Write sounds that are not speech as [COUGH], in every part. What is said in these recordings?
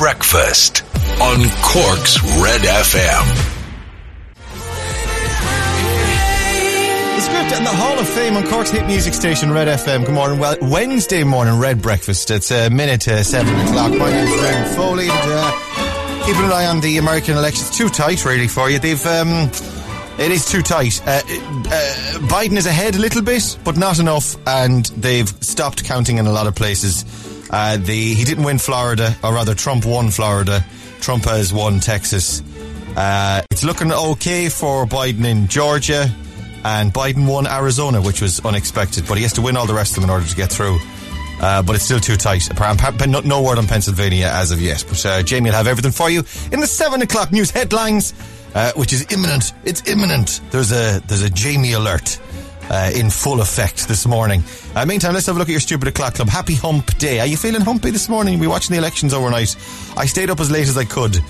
Breakfast on Cork's Red FM. It's gripped in the Hall of Fame on Cork's hit music station, Red FM. Good morning. Well, Wednesday morning, Red Breakfast. It's a minute to seven o'clock. My name is Ray Foley. And, uh, keeping an eye on the American elections. Too tight, really, for you. They've, um, it is too tight. Uh, uh, Biden is ahead a little bit, but not enough, and they've stopped counting in a lot of places. Uh, the he didn't win Florida, or rather, Trump won Florida. Trump has won Texas. Uh, it's looking okay for Biden in Georgia, and Biden won Arizona, which was unexpected. But he has to win all the rest of them in order to get through. Uh, but it's still too tight. No word on Pennsylvania as of yet. But uh, Jamie will have everything for you in the seven o'clock news headlines, uh, which is imminent. It's imminent. There's a there's a Jamie alert. Uh, in full effect this morning. Uh, meantime, let's have a look at your stupid o'clock club. Happy Hump Day. Are you feeling humpy this morning? We watching the elections overnight. I stayed up as late as I could,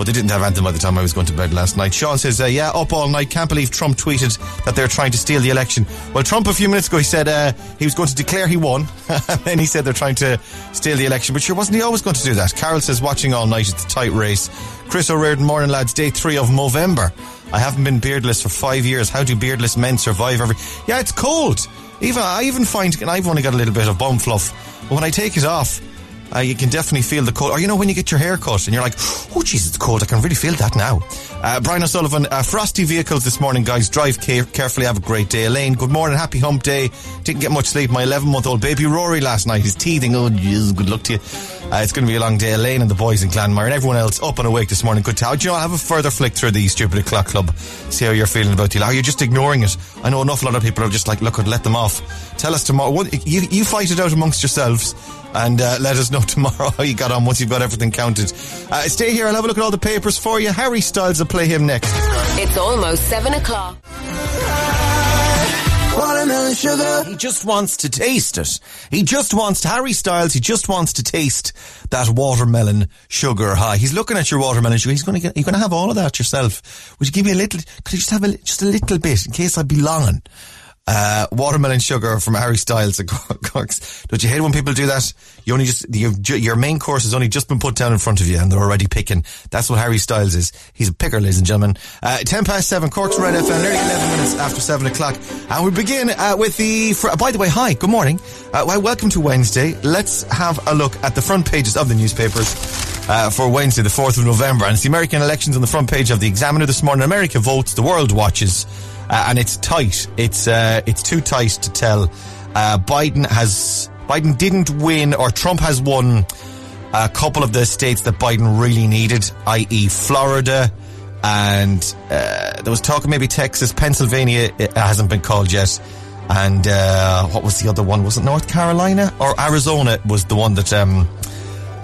but they didn't have anthem by the time I was going to bed last night. Sean says, uh, "Yeah, up all night. Can't believe Trump tweeted that they're trying to steal the election." Well, Trump a few minutes ago he said uh, he was going to declare he won, [LAUGHS] and then he said they're trying to steal the election. But sure, wasn't he always going to do that? Carol says, "Watching all night. It's a tight race." Chris O'Riordan, morning lads. Day three of November. I haven't been beardless for five years. How do beardless men survive every? Yeah, it's cold. Even I even find, and I've only got a little bit of bum fluff, but when I take it off, uh, you can definitely feel the cold. Or you know when you get your hair cut and you're like, oh jeez, it's cold. I can really feel that now. Uh, Brian O'Sullivan, uh, frosty vehicles this morning, guys. Drive care- carefully. Have a great day. Elaine, good morning. Happy hump day. Didn't get much sleep. My 11 month old baby Rory last night is teething. Oh jeez, good luck to you. Uh, it's going to be a long day. Elaine and the boys in Glanmire and everyone else up and awake this morning. Good to Do you know, I'll have a further flick through the Stupid O'Clock Club. See how you're feeling about the Are you just ignoring it? I know enough lot of people are just like, look, let them off. Tell us tomorrow. What, you, you fight it out amongst yourselves and uh, let us know tomorrow how you got on once you've got everything counted. Uh, stay here. I'll have a look at all the papers for you. Harry Styles will play him next. It's almost seven o'clock. Watermelon sugar. He just wants to taste it. He just wants Harry Styles. He just wants to taste that watermelon sugar high. He's looking at your watermelon sugar. He's going to get. You're going to have all of that yourself. Would you give me a little? Could you just have a just a little bit in case I be longing? Uh, watermelon sugar from Harry Styles at [LAUGHS] Corks. Don't you hate when people do that? You only just, your, main course has only just been put down in front of you and they're already picking. That's what Harry Styles is. He's a picker, ladies and gentlemen. Uh, 10 past 7, Corks Red FM, nearly 11 minutes after 7 o'clock. And we begin uh, with the, fr- by the way, hi, good morning. Uh, well, welcome to Wednesday. Let's have a look at the front pages of the newspapers. Uh, for Wednesday, the 4th of November. And it's the American elections on the front page of the Examiner this morning. America votes, the world watches uh, and it's tight. It's uh, it's too tight to tell. Uh, Biden has Biden didn't win, or Trump has won a couple of the states that Biden really needed, i.e., Florida, and uh, there was talk of maybe Texas, Pennsylvania. It hasn't been called yet. And uh, what was the other one? Was it North Carolina or Arizona? Was the one that um,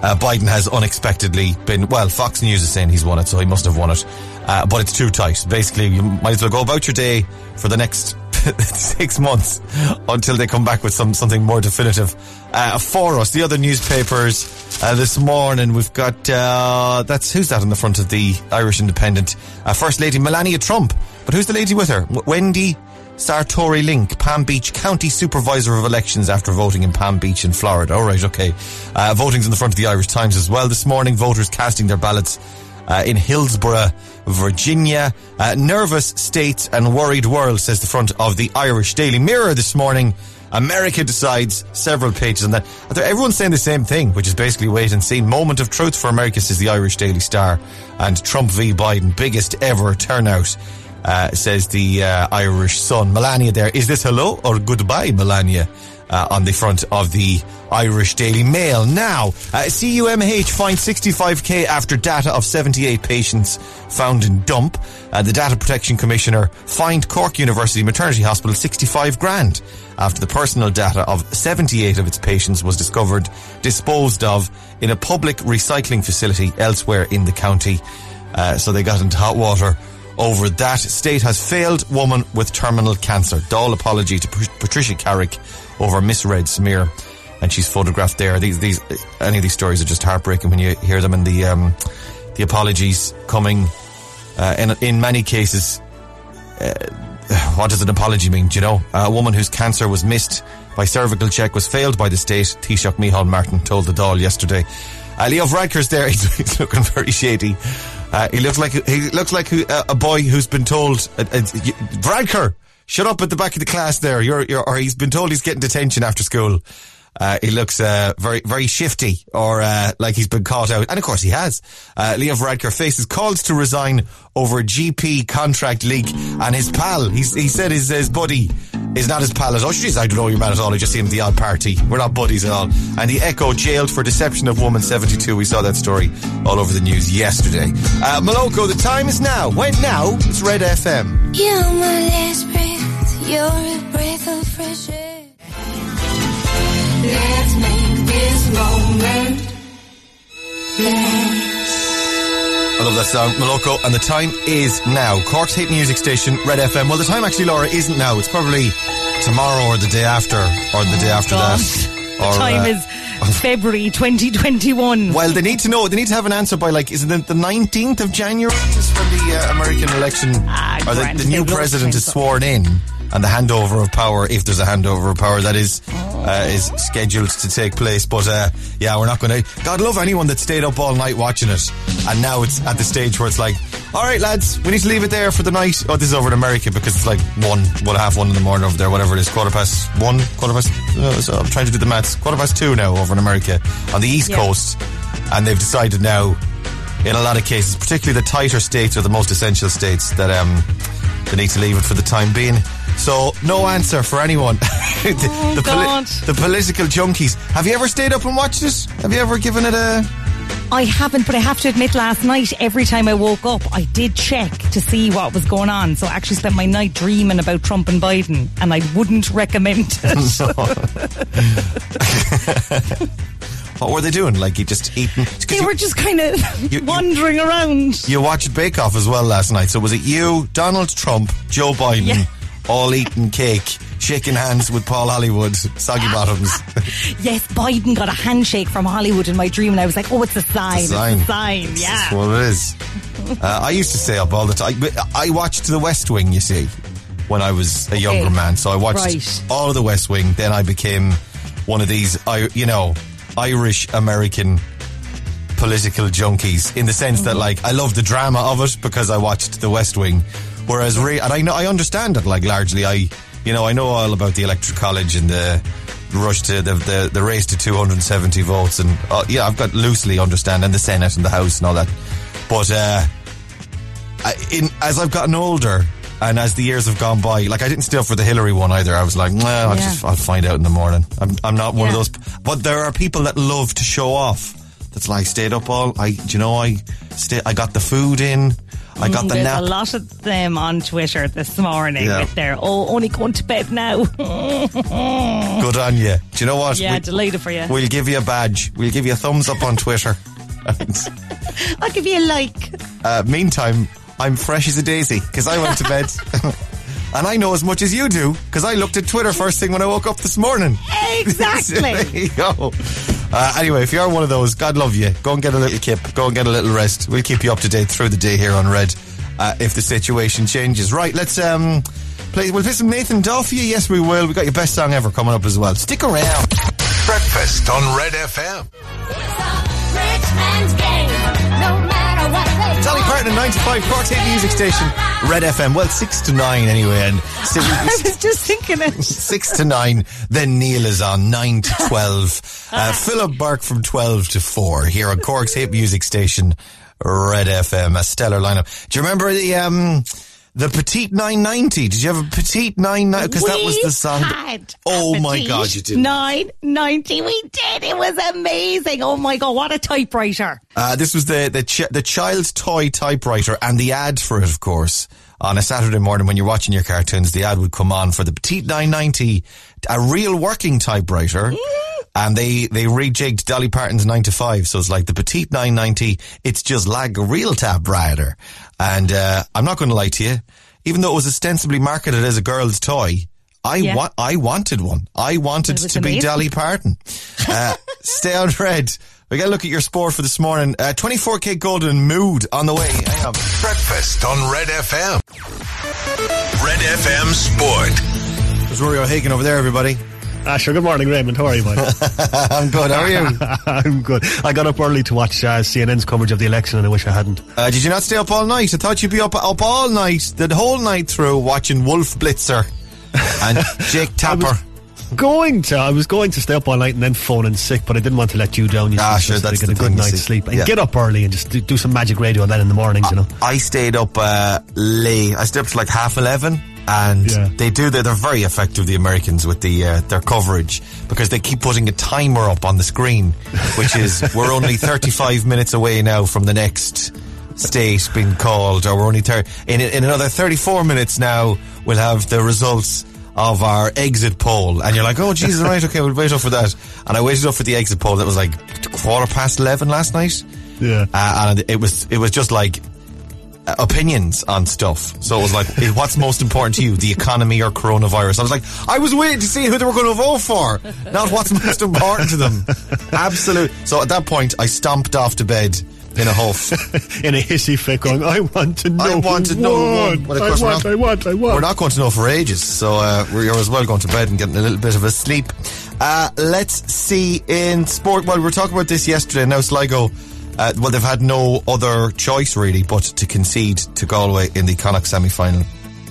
uh, Biden has unexpectedly been. Well, Fox News is saying he's won it, so he must have won it. Uh, but it's too tight. Basically, you might as well go about your day for the next [LAUGHS] six months until they come back with some something more definitive. Uh, for us, the other newspapers uh, this morning, we've got uh, that's who's that on the front of the Irish Independent? Uh, First Lady Melania Trump, but who's the lady with her? Wendy Sartory Link, Palm Beach County Supervisor of Elections after voting in Palm Beach in Florida. All right, okay. Uh, voting's in the front of the Irish Times as well this morning. Voters casting their ballots uh, in Hillsboro, Virginia. Uh, nervous state and worried world, says the front of the Irish Daily Mirror this morning. America decides several pages on that. Everyone's saying the same thing, which is basically wait and see. Moment of truth for America, says the Irish Daily Star. And Trump v Biden, biggest ever turnout. Uh, says the uh, Irish Sun. Melania there. Is this hello or goodbye, Melania? Uh, on the front of the Irish Daily Mail. Now, uh, CUMH fined 65k after data of 78 patients found in dump. Uh, the Data Protection Commissioner fined Cork University Maternity Hospital 65 grand after the personal data of 78 of its patients was discovered disposed of in a public recycling facility elsewhere in the county. Uh, so they got into hot water over that. State has failed woman with terminal cancer. Dáil apology to Patricia Carrick over misread smear. And she's photographed there. These, these, any of these stories are just heartbreaking when you hear them and the, um, the apologies coming, uh, in, in many cases, uh, what does an apology mean? Do you know? A woman whose cancer was missed by cervical check was failed by the state, Taoiseach Micheál Martin told the Dáil yesterday. Uh, Leo Varadkar's there. He's, [LAUGHS] he's looking very shady. Uh, he looks like he looks like uh, a boy who's been told, uh, uh, Varadkar, shut up at the back of the class there. You're, you're, or he's been told he's getting detention after school. Uh, he looks uh, very, very shifty, or uh, like he's been caught out, and of course he has. Uh, Leo Varadkar faces calls to resign over GP contract leak, and his pal, he's, he said his, his buddy is not his pal at all. Jeez, I don't know your man at all. I just see him at the odd party. We're not buddies at all. And the Echo jailed for deception of woman 72. We saw that story all over the news yesterday. Uh, Moloko, the time is now. When now? It's Red FM. You're my last breath. You're a breath of fresh air. Let's make this moment I love that song, Moloko, and the time is now. Cork's hit music station, Red FM. Well, the time actually, Laura, isn't now. It's probably tomorrow or the day after, or the day after God. that. The time uh, is February 2021. [LAUGHS] Well, they need to know. They need to have an answer by like, is it the nineteenth of January? Just when the uh, American election, Ah, or the, the new president is sworn in, and the handover of power, if there's a handover of power, that is uh, is scheduled to take place. But uh, yeah, we're not going to. God love anyone that stayed up all night watching it, and now it's at the stage where it's like, all right, lads, we need to leave it there for the night. Oh, this is over in America because it's like one, one half one in the morning over there, whatever it is, quarter past one, quarter past. Uh, so I'm trying to do the maths. Quarter past two now over in America on the East Yeah. Coast, and they've decided now in a lot of cases, particularly the tighter states or the most essential states, that um, they need to leave it for the time being. So, no answer for anyone. [LAUGHS] the, oh, the, God. the political junkies. Have you ever stayed up and watched it? Have you ever given it a? I haven't, but I have to admit, last night, every time I woke up, I did check to see what was going on. So I actually spent my night dreaming about Trump and Biden, and I wouldn't recommend it. [LAUGHS] [LAUGHS] What were they doing? Like you just eating? they you, were just kind of You- you- wandering around. you watched Bake Off as well last night. So was it you, Donald Trump, Joe Biden, Yeah. All eating cake, shaking hands with Paul Hollywood, soggy bottoms? [LAUGHS] Yes, Biden got a handshake from Hollywood in my dream, and I was like, oh, it's a sign. It's a sign. It's a sign, That's yeah. what it is. [LAUGHS] Uh, I used to stay up all the time. I watched The West Wing, you see, when I was a younger man. So I watched Right. all of The West Wing. Then I became one of these, I, you know, Irish American political junkies in the sense that, like, I love the drama of it because I watched The West Wing. Whereas, re- and I know, I understand it, like, largely. I, you know, I know all about the Electoral College and the rush to the, the, the race to 270 votes and, uh, yeah, I've got loosely understand and the Senate and the House and all that. But, uh, I, in, as I've gotten older and as the years have gone by, like I didn't up for the Hillary one either. I was like, well, I'll Yeah. just, I'll find out in the morning. I'm, I'm not one Yeah. of those, but there are people that love to show off. That's like, stayed up all, I, do you know, I stay, I got the food in, I got the There's nap. a lot of them on Twitter this morning Yeah. with their, oh, only going to bed now. [LAUGHS] Good on you. Do you know what? yeah, We- delighted for you. We'll give you a badge. We'll give you a thumbs up on Twitter. [LAUGHS] [LAUGHS] I'll give you a like. uh, meantime, I'm fresh as a daisy because I went to bed. and I know as much as you do because I looked at Twitter first thing when I woke up this morning. Exactly. there you go. Uh, anyway, if you are one of those, God love you. Go and get a little kip. Go and get a little rest. We'll keep you up to date through the day here on Red uh, if the situation changes. Right, let's um, play. We'll play some Nathan Duff. Yeah, yes, we will. We got your best song ever coming up as well. Stick around. Breakfast on Red FM. Rich man's game. No matter what they Dolly Parton, 95 Cork's hit music station, Red FM. Well, six to nine anyway, and [LAUGHS] si- I was just thinking it. [LAUGHS] six to nine. Then Neil is on nine to [LAUGHS] twelve. Uh, Philip Burke from twelve to four here on Cork's hit music station, Red FM. A stellar lineup. Do you remember the um the Petite 990? Did you have a Petite 990? Because that was the song. oh my God, you did. 990. We did. It was amazing. Oh my God, what a typewriter. Uh, this was the the, ch- the child's toy typewriter and the ad for it, of course. On a Saturday morning when you're watching your cartoons, the ad would come on for the Petite 990, a real working typewriter. And they, they rejigged Dolly Parton's 9 to 5. So it's like the Petite 990, it's just like a real tab rider, And, uh, I'm not going to lie to you. Even though it was ostensibly marketed as a girl's toy, I Yeah. wa- I wanted one. I wanted It was to be amazing. Dolly Parton. [LAUGHS] Uh, stay on red. We got to look at your sport for this morning. Uh, 24kGoldn mood on the way. Hang on. Breakfast on Red FM. Red FM Sport. There's Rory O'Hagan over there, everybody. Ah, sure. Good morning, Raymond. How are you, mate? [LAUGHS] I'm good. How are you? [LAUGHS] I'm good. I got up early to watch uh, CNN's coverage of the election, and I wish I hadn't. Uh, did you not stay up all night? I thought you'd be up up all night, the whole night through, watching Wolf Blitzer and [LAUGHS] Jake Tapper. Going to, I was going to stay up all night and then phone in sick, but I didn't want to let you down. You Ah, sure, that's to get the a good thing, night's sleep and Yeah. get up early and just do, do some magic radio then in the morning. You know. I stayed up uh, late. I stayed up to like half eleven, and Yeah. they do. They're, they're very effective, the Americans, with the uh, their coverage because they keep putting a timer up on the screen, which is [LAUGHS] we're only thirty five minutes away now from the next state being called, or we're only thir- in in another thirty four minutes now. We'll have the results. Of our exit poll, and you're like, oh Jesus, right, okay, we'll wait up for that. And I waited up for the exit poll. That was like quarter past eleven last night. Yeah. uh, and it was it was just like opinions on stuff. So it was like, [LAUGHS] what's most important to you, the economy or coronavirus? I was like, I was waiting to see who they were going to vote for, not what's [LAUGHS] most important to them. Absolute. So at that point, I stomped off to bed in a huff. [LAUGHS] in a hissy fit, going, "I want to know. I want to know. won. Well, of I want. not- I want. I want." We're not going to know for ages, so uh, we're as well going to bed and getting a little bit of a sleep. Uh, let's see in sport. Well, we were talking about this yesterday. Now Sligo, uh, well, they've had no other choice really but to concede to Galway in the Connacht semi-final.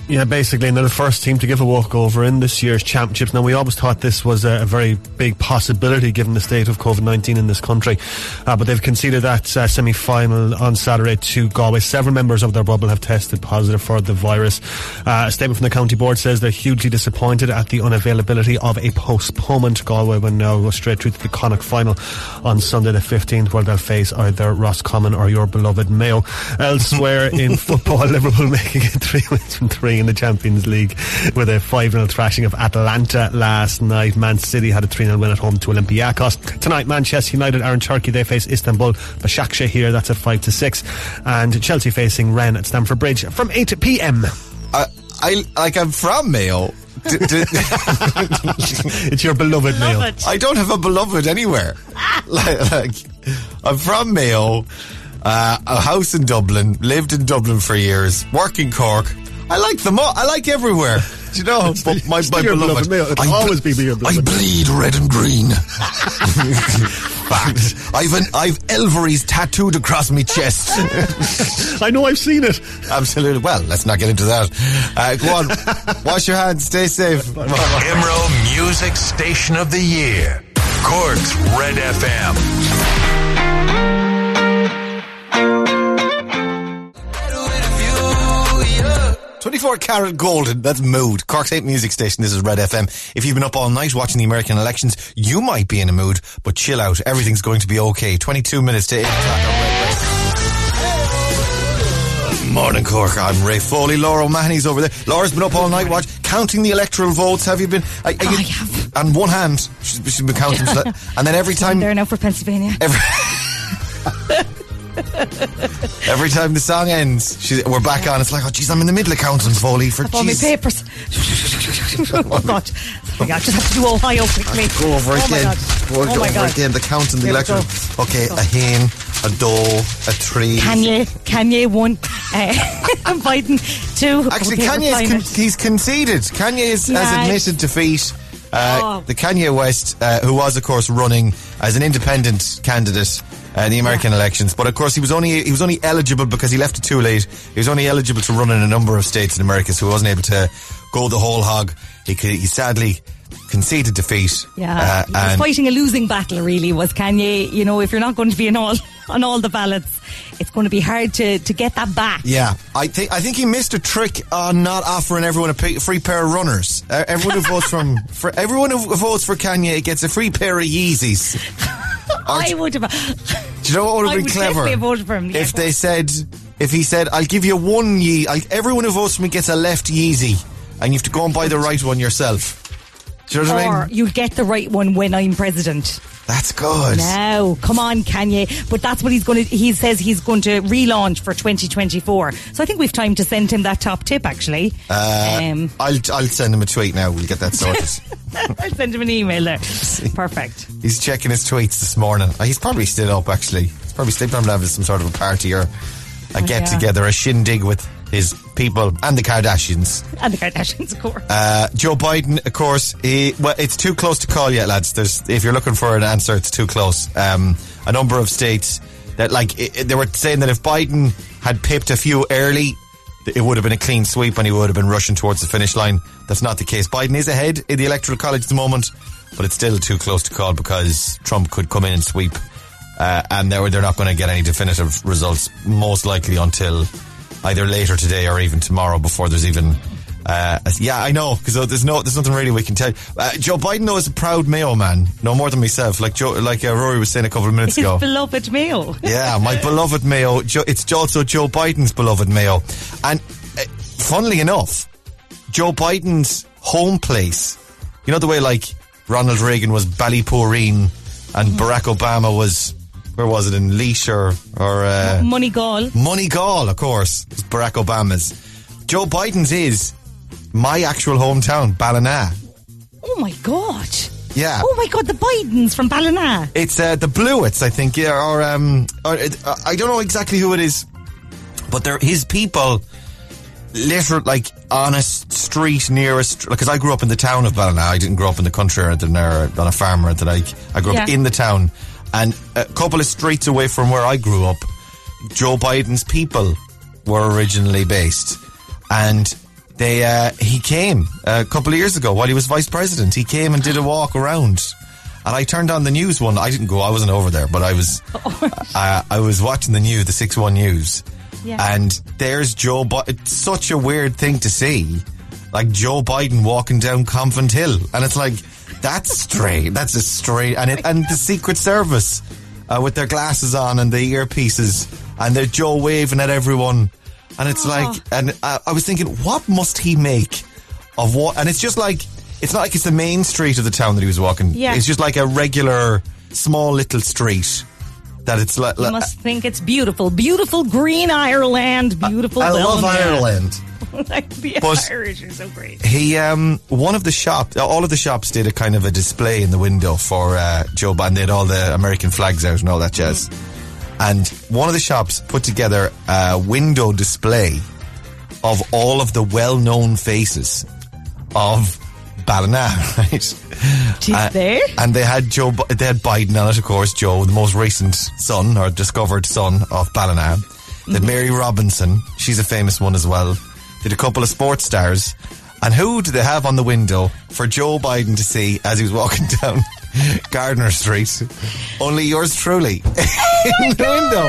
Yeah, basically, and they're the first team to give a walkover in this year's championships. Now, we always thought this was a, very big possibility given the state of COVID 19 in this country, uh, but they've conceded that uh, semi final on Saturday to Galway. Several members of their bubble have tested positive for the virus. Uh, a statement from the county board says they're hugely disappointed at the unavailability of a postponement. Galway will now go straight through to the Connacht final on Sunday the 15th, where they'll face either Roscommon or your beloved Mayo. [LAUGHS] Elsewhere in [LAUGHS] football, Liverpool making it three wins from three in the Champions League with a 5 0 thrashing of Atalanta last night. Man City had a 3 0 win at home to Olympiacos. Tonight, Manchester United are in Turkey. They face Istanbul. Başakşehir here, that's at 5 to 6. And Chelsea facing Rennes at Stamford Bridge from 8 pm. I, I like I'm from Mayo. D- d- [LAUGHS] It's your beloved Mayo. I don't have a beloved anywhere. [LAUGHS] like, like, I'm from Mayo, uh, a house in Dublin, lived in Dublin for years, work in Cork. I like them all. I like everywhere. [LAUGHS] Do you know? But my, still my your beloved. beloved Mayo. It'll I always be your I beloved Mayo. bleed red and green. [LAUGHS] Fact. I've an I've Elvery's tattooed across my chest. [LAUGHS] I know I've seen it. Absolutely. Well, let's not get into that. Uh, go on. Wash your hands. Stay safe. Imro Music Station of the Year. Cork's Red FM. 24 karat golden. That's mood. Cork's 8 music station. This is Red FM. If you've been up all night watching the American elections, you might be in a mood, but chill out. Everything's going to be okay. 22 minutes to 8 o'clock on Red Red. Morning, Cork. I'm Ray Foley. Laura O'Mahony's over there. Laura's been up all night watch, counting the electoral votes. Have you been? Uh, are, are you, I have. On one hand, she's, she's been counting. and then every [LAUGHS] time, There now for Pennsylvania. every, [LAUGHS] [LAUGHS] every time the song ends, she, we're back on. It's like, oh, jeez, I'm in the middle of counting Foley for All my papers. [LAUGHS] oh God! Oh my God! Just have to do Ohio quickly. Go over oh again. My God. Go oh my over God! again. The counting, the electoral. Okay, a hen, a doe, a tree. Kanye, Kanye one, uh, [LAUGHS] Biden two. Actually, Okay, Kanye's con- he's conceded. Kanye Yeah. has admitted defeat. Uh, Oh. The Kanye West, uh, who was of course running as an independent candidate uh, the American elections, but of course he was only he was only eligible because he left it too late. He was only eligible to run in a number of states in America, so he wasn't able to go the whole hog. He, he sadly conceded defeat. Yeah, uh, fighting a losing battle. Really, was Kanye. You know, if you're not going to be in all [LAUGHS] on all the ballots, it's going to be hard to to get that back. Yeah, I think I think he missed a trick on not offering everyone a free pair of runners. Uh, everyone who votes from [LAUGHS] for everyone who votes for Kanye gets a free pair of Yeezys. [LAUGHS] [LAUGHS] I would have. Do you know what would [LAUGHS] I have been would clever? definitely have voted for him. Yeah, if they said, if he said, "I'll give you one Yee," I'll, everyone who votes for me gets a left Yeezy, and you have to go and buy the right one yourself. Do you know what I or mean? you'll get the right one when I'm president. That's good. Now, come on, Kanye. But that's what he's going to. He says he's going to relaunch for 2024. So I think we've time to send him that top tip. Actually, um, I'll I'll send him a tweet now. We'll get that sorted. [LAUGHS] I'll send him an email there. [LAUGHS] Perfect. He's checking his tweets this morning. Uh, He's probably still up. Actually, he's probably still probably having some sort of a party or a get yeah. together, a shindig with his people and the Kardashians. And the Kardashians, of course. Uh, Joe Biden, of course, he, well, it's too close to call yet, lads. There's, if you're looking for an answer, it's too close. Um, a number of states that, like, i- i- they were saying that if Biden had pipped a few early, it would have been a clean sweep and he would have been rushing towards the finish line. That's not the case. Biden is ahead in the electoral college at the moment, but it's still too close to call because Trump could come in and sweep. Uh, and they're, they're not going to get any definitive results, most likely until either later today or even tomorrow before there's even. Uh, yeah, I know because there's no, there's nothing really we can tell. Uh, Joe Biden though is a proud Mayo man, no more than myself. Like Joe, like uh, Rory was saying a couple of minutes His ago. beloved Mayo. [LAUGHS] Yeah, my beloved Mayo. Joe, it's also Joe Biden's beloved Mayo. And uh, funnily enough, Joe Biden's home place, you know the way like Ronald Reagan was Ballyporeen and Barack Obama was, where was it, in Laois or, or uh, Money Gall. Moneygall, of course, Barack Obama's. Joe Biden's is my actual hometown, Ballina. Oh my God. Yeah. Oh my God, the Bidens from Ballina. It's uh, the Blewitts, I think, yeah, or um, or it, uh, I don't know exactly who it is, but they're his people. Literally, like on a street nearest, us, because I grew up in the town of Ballina. I didn't grow up in the country or anything, or on a farm or anything. Like I grew up in the town, and a couple of streets away from where I grew up, Joe Biden's people were originally based, and they uh, he came a couple of years ago while he was vice president. He came and did a walk around, and I turned on the news one. I didn't go. I wasn't over there, but I was [LAUGHS] uh, I was watching the news, the six one news, Yeah. and there's Joe. Bi- it's such a weird thing to see, like Joe Biden walking down Convent Hill, and it's like that's strange. That's a strange, and it, and the Secret Service uh, with their glasses on and the earpieces, and they're Joe waving at everyone, and it's like, and I, I was thinking, what must he make of what? And it's just like, it's not like it's the main street of the town that he was walking. Yeah. it's just like a regular small little street. That it's like, You must think it's beautiful. Beautiful green Ireland. Beautiful I love down there. Ireland. [LAUGHS] like the But- Irish are so great. He, um, one of the shops, all of the shops did a kind of a display in the window for uh, Joe Biden. They had all the American flags out and all that jazz. And one of the shops put together a window display of all of the well-known faces of Ballina, [LAUGHS] right? Did Uh, they? And they had Joe, they had Biden on it, of course, Joe, the most recent son or discovered son of Ballina. They had Mary Robinson, she's a famous one as well. Did a couple of sports stars. And who do they have on the window for Joe Biden to see as he was walking [LAUGHS] down Gardner Street? Only yours truly [LAUGHS] in the window.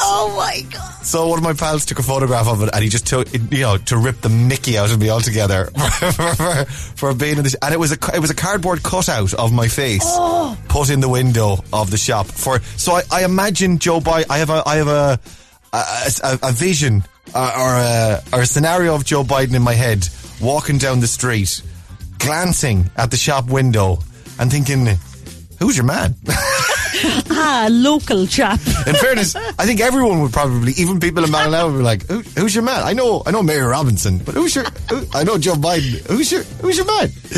Oh my god. So one of my pals took a photograph of it, and he just took, you know, to rip the Mickey out of me altogether [LAUGHS] for, for, for being in this. And it was a it was a cardboard cutout of my face oh. put in the window of the shop. For so I, I imagine Joe Biden. I have a I have a a, a, a vision uh, or a or a scenario of Joe Biden in my head walking down the street, glancing at the shop window, and thinking, "Who's your man?" [LAUGHS] Ah, local chap. [LAUGHS] In fairness, I think everyone would probably, even people in Malala would be like, Who, "Who's your man?" I know, I know Mary Robinson, but who's your? Who, I know Joe Biden. Who's your? Who's your man? [LAUGHS]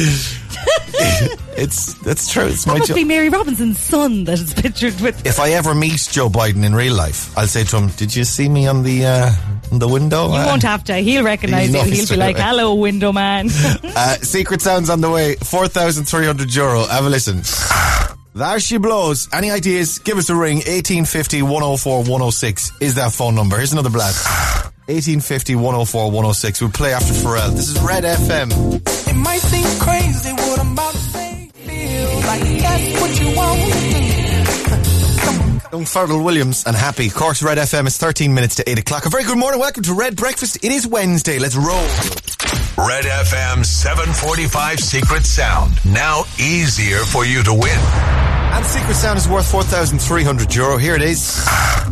it's that's true. It's my must job. be Mary Robinson's son that is pictured with. If I ever meet Joe Biden in real life, I'll say to him, "Did you see me on the uh, the window?" You Uh, won't have to. He'll recognise [LAUGHS] He'll you. He'll be like, away. "Hello, window man." [LAUGHS] Uh, Secret Sounds on the way. 4,300 euro. Have a listen. There she blows. Any ideas? Give us a ring. 1850 104 106 is that phone number. Here's another blast. 1850 104 106. We'll play after Pharrell. This is Red FM. It might seem crazy what I'm about to say. Feel like that's what you want. Young Pharrell Williams and Happy. Cork's Red FM is 13 minutes to 8 o'clock. A very good morning. Welcome to Red Breakfast. It is Wednesday. Let's roll. Red FM 745 Secret Sound. Now easier for you to win. And Secret Sound is worth 4,300 euro. Here it is.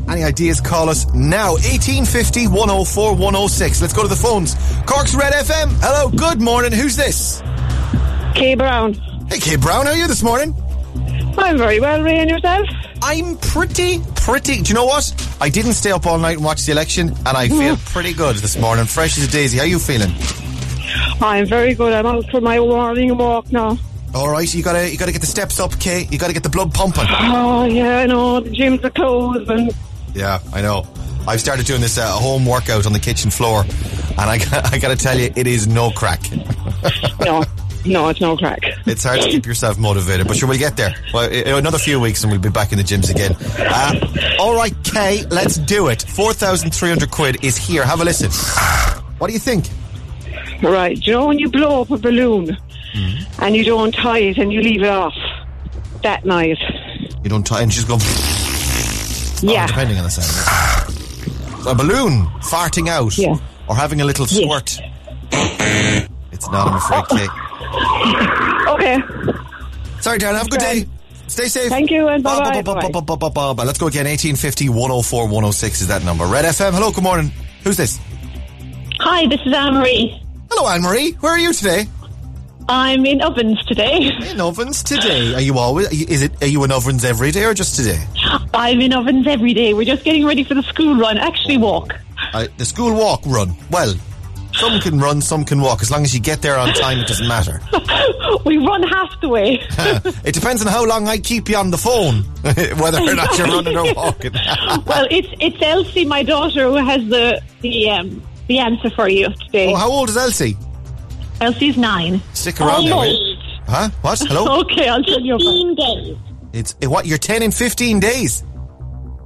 Any ideas? Call us now. 1850 104 106. Let's go to the phones. Cork's Red FM. Hello. Good morning. Who's this? Kay Brown. Hey, Kay Brown. How are you this morning? I'm very well, Ray, and yourself? I'm pretty, pretty. Do you know what? I didn't stay up all night and watch the election, and I feel [LAUGHS] pretty good this morning. Fresh as a daisy. How you feeling? I'm very good. I'm out for my morning walk now. All right. You gotta, you gotta get the steps up, Kay. You gotta get the blood pumping. Oh, yeah, I know. The gyms are closed and Yeah, I know. I've started doing this uh, home workout on the kitchen floor, and I, [LAUGHS] I got to tell you, it is no crack. [LAUGHS] No, no, it's no crack. It's hard to keep yourself motivated, but sure, we'll get there. Well, another few weeks and we'll be back in the gyms again. Uh, all right, Kay, let's do it. 4,300 quid is here. Have a listen. What do you think? Right, do you know when you blow up a balloon Mm-hmm. and you don't tie it and you leave it off that night? You don't tie it and just go, Yeah. oh, depending on the sound. A balloon farting out Yeah. or having a little squirt. It's not, I'm afraid, Kay. Okay. Sorry, Darren. Have a good day. Stay safe. Thank you and ba- ba. Let's go again. 1850 104 106 is that number. Red FM. Hello, good morning. Who's this? Hi, this is Anne Marie. Hello, Anne Marie. Where are you today? I'm in ovens today. [LAUGHS] In ovens today. Are you always? Is it? Are you in ovens every day or just today? I'm in ovens every day. We're just getting ready for the school run. Actually, walk. Uh, the school walk run. Well, some can run, some can walk. As long as you get there on time, it doesn't matter. [LAUGHS] we run half the way. [LAUGHS] it depends on how long I keep you on the phone, [LAUGHS] whether or not you're running or walking. well, it's it's Elsie, my daughter, who has the the um, the answer for you today. oh, how old is Elsie? Elsie's nine. Stick around there. will. Huh? What? Hello? Okay, I'll tell you. About. days. It's eh, what? You're 10 in 15 days.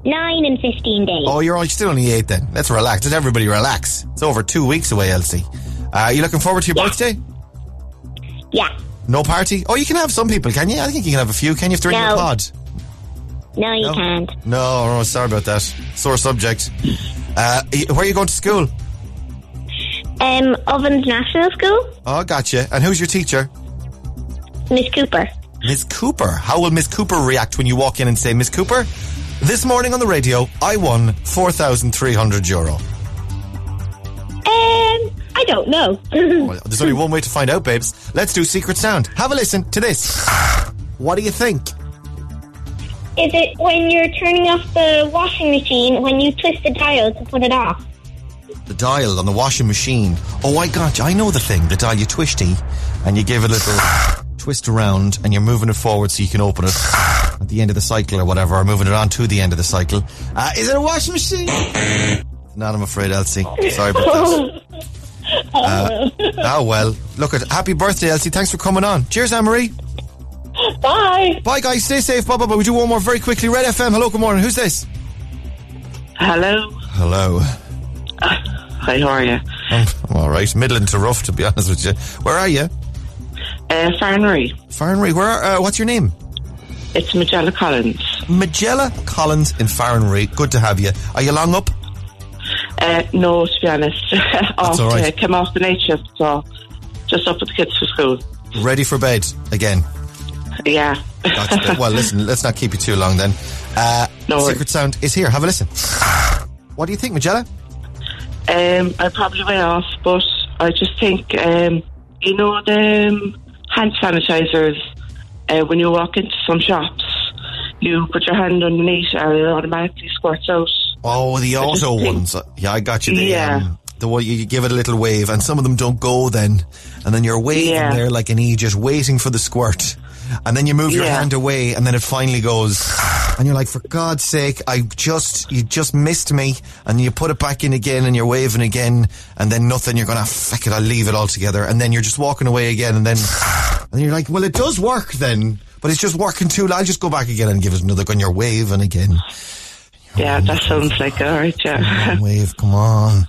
9 and 15 days. Oh, you're only, still only eight then. Let's relax. Let everybody relax. It's over two weeks away, Elsie. Uh, you looking forward to your birthday? Yeah. No party? Oh, you can have some people, can you? I think you can have a few. Can you? If they're in your No. pod. No, you No? can't. No, no, sorry about that. Sore subject. Uh, where are you going to school? Um, Ovens National School, Oh, gotcha. And who's your teacher? Miss Cooper. Miss Cooper. How will Miss Cooper react when you walk in and say, Miss Cooper, this morning on the radio, I won 4,300 euro. Um, I don't know. [LAUGHS] Well, there's only one way to find out, babes. Let's do Secret Sound. Have a listen to this. What do you think? Is it when you're turning off the washing machine when you twist the dial to put it off? The dial on the washing machine. Oh, I got you. I know the thing. The dial you twisty and you give it a little twist around and you're moving it forward so you can open it [SIGHS] at the end of the cycle or whatever, or moving it on to the end of the cycle. Uh, is it a washing machine? Not, I'm afraid, Elsie. Sorry about that. [LAUGHS] Uh, oh, well. Look at Happy birthday, Elsie. Thanks for coming on. Cheers, Anne-Marie. Bye. Bye, guys. Stay safe. Bye, bye, bye. We do one more very quickly. Red FM. Hello, good morning. Who's this? Hello. Hello. Hi, how are you? I'm, I'm all right. Middling to rough, to be [LAUGHS] honest with you. Where are you? Uh, Farnery. Where? Are, uh, what's your name? It's Magella Collins. Magella Collins in Farnery. Good to have you. Are you long up? Uh, no, to be honest. [LAUGHS] off, all right. came off the night shift, so just up with the kids for school. Ready for bed again? Yeah. Gotcha. [LAUGHS] well, listen. Let's not keep you too long then. Uh, No worries. Secret Sound is here. Have a listen. [SIGHS] What do you think, Magella? Um, I probably way off, but I just think, um, you know, the um, hand sanitizers, uh, when you walk into some shops, you put your hand underneath and it automatically squirts out. Oh, the auto ones. Yeah, I got you. The, Yeah. um, the one you give it a little wave, and some of them don't go then, and then you're waving Yeah. there like an E, just waiting for the squirt, and then you move your Yeah. hand away, and then it finally goes, and you're like, for God's sake, I just, you just missed me, and you put it back in again, and you're waving again, and then nothing. You're gonna fuck it, I'll leave it altogether, and then you're just walking away again, and then, and you're like, well, it does work then, but it's just working too. I'll just go back again and give it another go, and you're waving again. Yeah, that sounds like all right, yeah. on, [LAUGHS] wave, come on.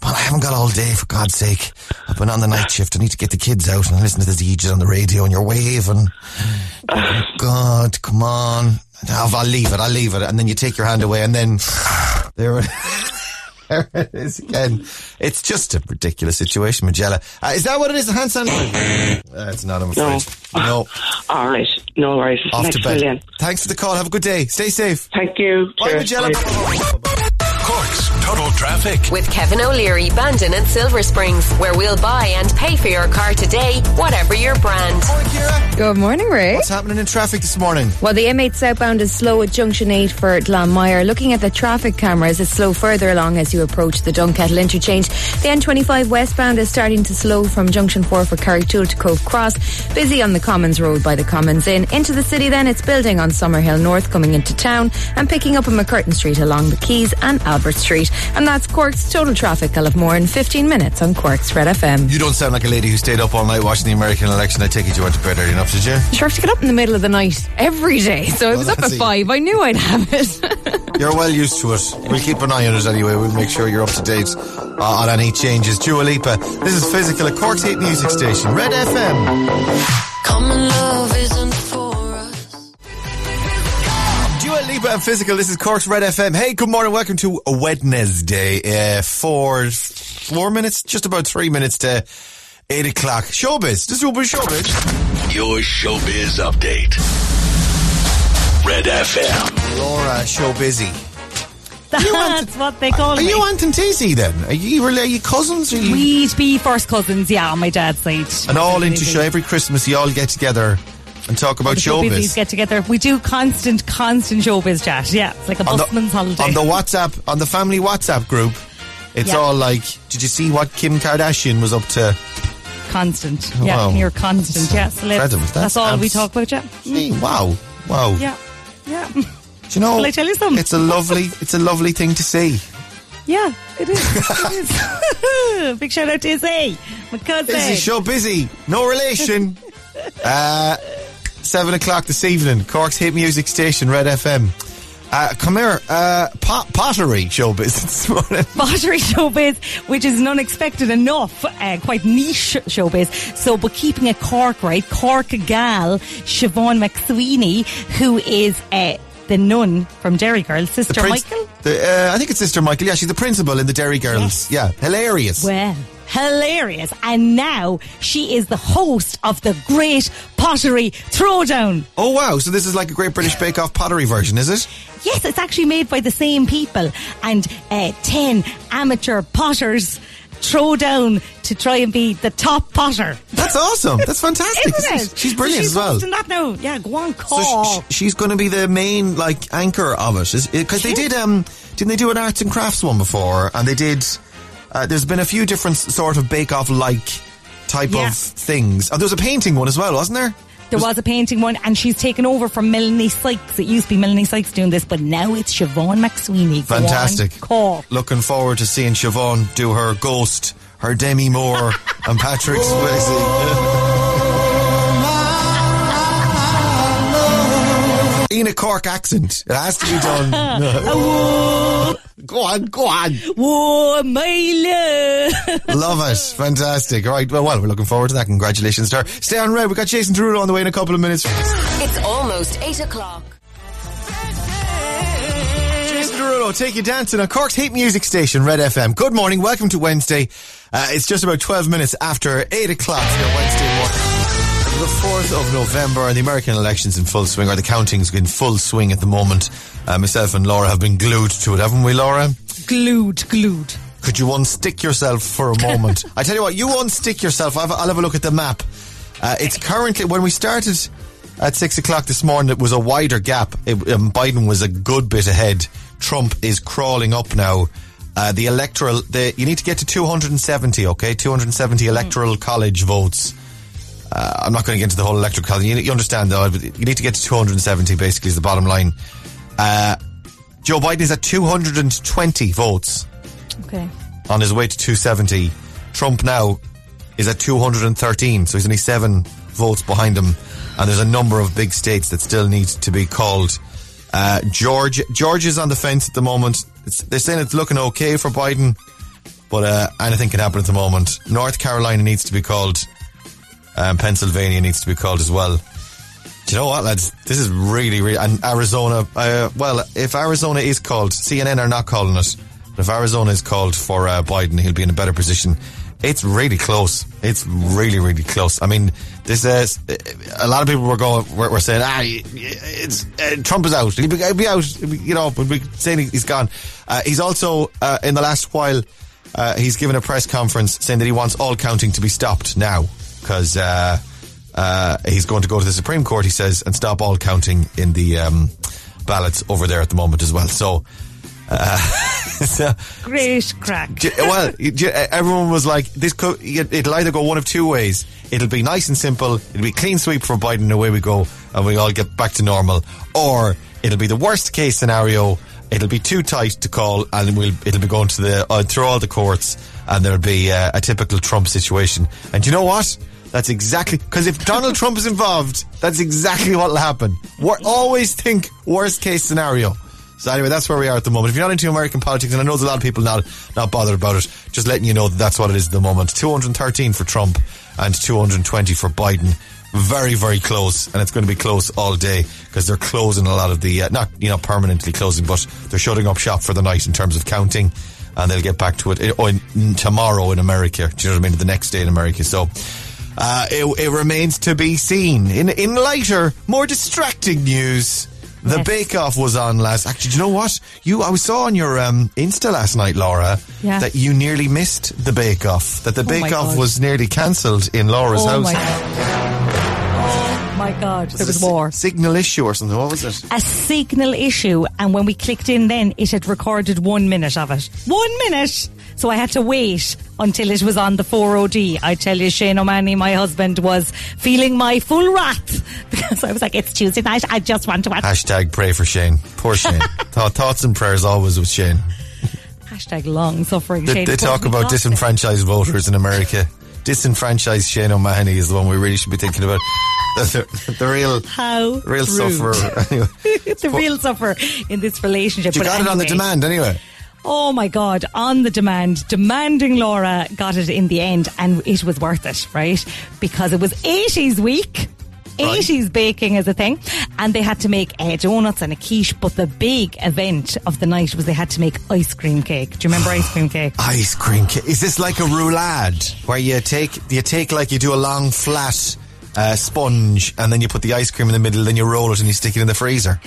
But I haven't got all day, for God's sake. I've been on the night shift. I need to get the kids out and listen to the DJs on the radio and you're waving. [SIGHS] Oh, God, come on. I'll, I'll leave it, I'll leave it. And then you take your hand away and then there it, [LAUGHS] there it is again. It's just a ridiculous situation, Magella. Uh, is that what it is, the hand sanitizer? Uh, it's not, I'm afraid. No. All right, no worries. Off Next to bed. million. Thanks for the call. Have a good day. Stay safe. Thank you. Bye, Cheers. Magella. Bye. Cork's Total Traffic. With Kevin O'Leary, Bandon and Silver Springs, where we'll buy and pay for your car today, whatever your brand. Morning, Good morning, Ray. What's happening in traffic this morning? Well, the M8 southbound is slow at junction 8 for Glanmire. Looking at the traffic cameras, it's slow further along as you approach the Dunkettle interchange. The N25 westbound is starting to slow from junction 4 for Carrigtwohill to Cobh Cross. Busy on the Commons Road by the Commons Inn. Into the city then, it's building on Summerhill North coming into town and picking up on MacCurtain Street along the Quays and out Albert Street. And that's Cork's total traffic. I'll have more in 15 minutes on Cork's Red FM. You don't sound like a lady who stayed up all night watching the American election. I take it you went to bed early enough, did you? Sure, I have to get up in the middle of the night every day. So I was up at that's it. five. I knew I'd have it. [LAUGHS] You're well used to it. We'll keep an eye on it anyway. We'll make sure you're up to date uh, on any changes. Dua Lipa. This is Physical, a Cork's hit music station. Red FM. Common love isn't for Dua and Physical. This is Cork's Red FM. Hey, good morning. Welcome to Wednesday. Uh, four, four minutes, just about three minutes to eight o'clock. Showbiz. This is Showbiz. Showbiz. Your showbiz update. Red FM. Laura, show busy. That's [LAUGHS] what they call Are me. you Aunt and Tizzy then? Are you, are you cousins? Are you, We'd be first cousins, yeah, on my dad's side. and all into show every Christmas you all get together and talk about showbiz. get together. We do constant, constant showbiz chat. Yeah, it's like a on busman's the, holiday. on the WhatsApp, on the family WhatsApp group, it's Yeah. all like, did you see what Kim Kardashian was up to? constant. Yeah, Wow. you're constant. Yeah. Incredible. That's, That's all we talk about, yeah. Gee, wow, wow. Yeah, yeah. Do you know? Will I tell you something? It's a lovely, it's a lovely thing to see. Yeah, it is. it is. [LAUGHS] Big shout out to Izzy, my cousin. Is show busy, no relation. [LAUGHS] uh, seven o'clock this evening, Cork's hit music station, Red FM. Uh, come here, uh, pot- pottery showbiz [LAUGHS] this morning. Pottery showbiz, which is an unexpected enough, uh, quite niche showbiz. So, but keeping it Cork, right? Cork gal, Siobhan McSweeney, who is uh, the nun from Derry Girls, Sister Michael. The, uh, I think it's Sister Michael. Yeah, she's the principal in the Derry Girls. Yeah, hilarious. Well, hilarious. And now she is the host of the Great Pottery Throwdown. Oh wow! So this is like a Great British Bake Off pottery version, is it? Yes, it's actually made by the same people and uh, 10 amateur potters throw down to try and be the top potter. That's awesome. That's [LAUGHS] fantastic. Isn't it? She's brilliant she's as well. that now. Yeah, go on, call. sh- sh- she's going to be the main like anchor of it, because they did um didn't they do an arts and crafts one before, and they did. Uh, there's been a few different sort of Bake Off like type Yeah. of things. Oh, there was a painting one as well, wasn't there? there was a painting one, and she's taken over from Melanie Sykes. It used to be Melanie Sykes doing this, but now it's Siobhan McSweeney. Fantastic. call. Looking forward to seeing Siobhan do her Ghost, her Demi Moore, [LAUGHS] and Patrick Swayze. [LAUGHS] In a Cork accent. It has to be done. [LAUGHS] go on, go on. Whoa, my love. [LAUGHS] Love it. Fantastic. All right. Well, well, we're looking forward to that. Congratulations to her. Stay on red. We've got Jason Derulo on the way in a couple of minutes. It's almost 8 o'clock. Jason Derulo, take you dancing on Cork's hit music station, Red FM. Good morning. Welcome to Wednesday. Uh, it's just about 12 minutes after 8 o'clock here Wednesday morning. The 4th of November and the American elections in full swing, or the counting's in full swing at the moment. Uh, myself and Laura have been glued to it, haven't we, Laura? Glued, glued. Could you unstick yourself for a moment? [LAUGHS] I tell you what, you unstick yourself. I'll have, I'll have a look at the map. Uh, it's currently, when we started at six o'clock this morning, it was a wider gap. It, um, Biden was a good bit ahead. Trump is crawling up now. Uh, the electoral, the, you need to get to 270, okay? 270 electoral college votes. Uh, I'm not going to get into the whole electoral college. You, you understand though, you need to get to 270 basically is the bottom line. Uh, Joe Biden is at 220 votes Okay. on his way to 270. Trump now is at 213, so he's only seven votes behind him. And there's a number of big states that still need to be called. Uh, George, George is on the fence at the moment. It's, they're saying it's looking okay for Biden, but uh, anything can happen at the moment. North Carolina needs to be called. Um, Pennsylvania needs to be called as well. Do you know what, lads? This is really, really. And Arizona, uh, well, if Arizona is called, CNN are not calling it. But if Arizona is called for uh, Biden, he'll be in a better position. It's really close. It's really, really close. I mean, this is a lot of people were going, were, were saying, ah, it's uh, Trump is out. He'll be, he'll be out. You know, but we saying he's gone. Uh, he's also uh, in the last while. Uh, he's given a press conference saying that he wants all counting to be stopped now because uh, uh, he's going to go to the Supreme Court. He says and stop all counting in the um, ballots over there at the moment as well. So. Uh, [LAUGHS] so Great crack. Well, everyone was like, "This could it'll either go one of two ways. It'll be nice and simple. It'll be clean sweep for Biden, and away we go, and we all get back to normal. Or it'll be the worst case scenario. It'll be too tight to call, and we'll it'll be going to the uh, through all the courts, and there'll be uh, a typical Trump situation. And you know what? That's exactly because if Donald Trump is involved, that's exactly what'll happen. We're always think worst case scenario. So anyway, that's where we are at the moment. If you're not into American politics, and I know there's a lot of people not not bothered about it, just letting you know that that's what it is at the moment. 213 for Trump and 220 for Biden. Very, very close, and it's going to be close all day because they're closing a lot of the uh, not you know permanently closing, but they're shutting up shop for the night in terms of counting, and they'll get back to it in, in, tomorrow in America. Do you know what I mean? The next day in America. So. Uh, it, it remains to be seen. In in lighter, more distracting news, the Yes. Bake Off was on last. Actually, do you know what? You, I saw on your um, Insta last night, Laura, Yeah. that you nearly missed the Bake Off. That the Oh Bake Off was nearly cancelled in Laura's Oh house. my god. Oh my god, there was a war. Signal issue or something. What was it? A signal issue, and when we clicked in, then it had recorded one minute of it. One minute! So I had to wait until it was on the 4OD. I tell you, Shane O'Mahony, my husband, was feeling my full wrath [LAUGHS] because I was like, it's Tuesday night, I just want to watch. Hashtag pray for Shane. Poor Shane. [LAUGHS] Th- thoughts and prayers always with Shane. Hashtag long suffering They, Shane. they course, talk about disenfranchised voters in America. Disenfranchised Shane O'Mahony is the one we really should be thinking about. The, [LAUGHS] the, the real, How real rude. sufferer. Anyway, the real suffer in this relationship. you But got it on the demand anyway. Oh my God, on the demand, demanding Laura got it in the end, and it was worth it, right? Because it was 80s week. 80s baking is a thing, and they had to make uh, donuts and a quiche. But the big event of the night was they had to make ice cream cake. Do you remember ice cream cake? [GASPS] Ice cream cake. Is this like a roulade where you take you take like you do a long flat uh, sponge and then you put the ice cream in the middle, then you roll it and you stick it in the freezer?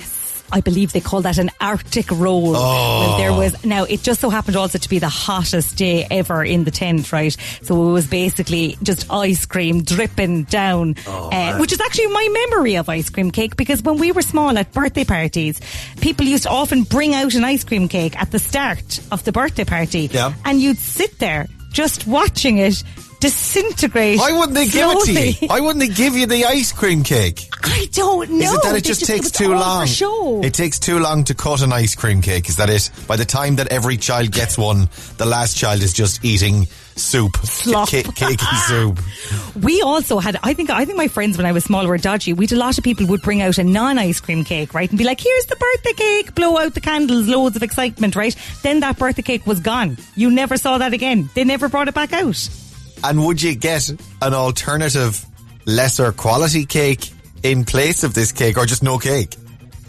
I believe they call that an Arctic roll. Oh. Well, there was now. It just so happened also to be the hottest day ever in the tent, right? So it was basically just ice cream dripping down, Oh, uh, which is actually my memory of ice cream cake because when we were small at birthday parties, people used to often bring out an ice cream cake at the start of the birthday party, Yeah. and you'd sit there just watching it disintegrate. Why wouldn't they give it to you? Why wouldn't they give you the ice cream cake? I don't know. Is it that it just it takes was too long? Show. It takes too long to cut an ice cream cake. Is that it? By the time that every child gets one, the last child is just eating soup, Slop. Ca- cake and soup. [LAUGHS] We also had, I think, I think my friends when I was small were dodgy. We had a lot of people would bring out a non-ice cream cake, right, and be like, "Here's the birthday cake," blow out the candles, loads of excitement, right? Then that birthday cake was gone. You never saw that again. They never brought it back out. And would you get an alternative, lesser quality cake in place of this cake, or just no cake?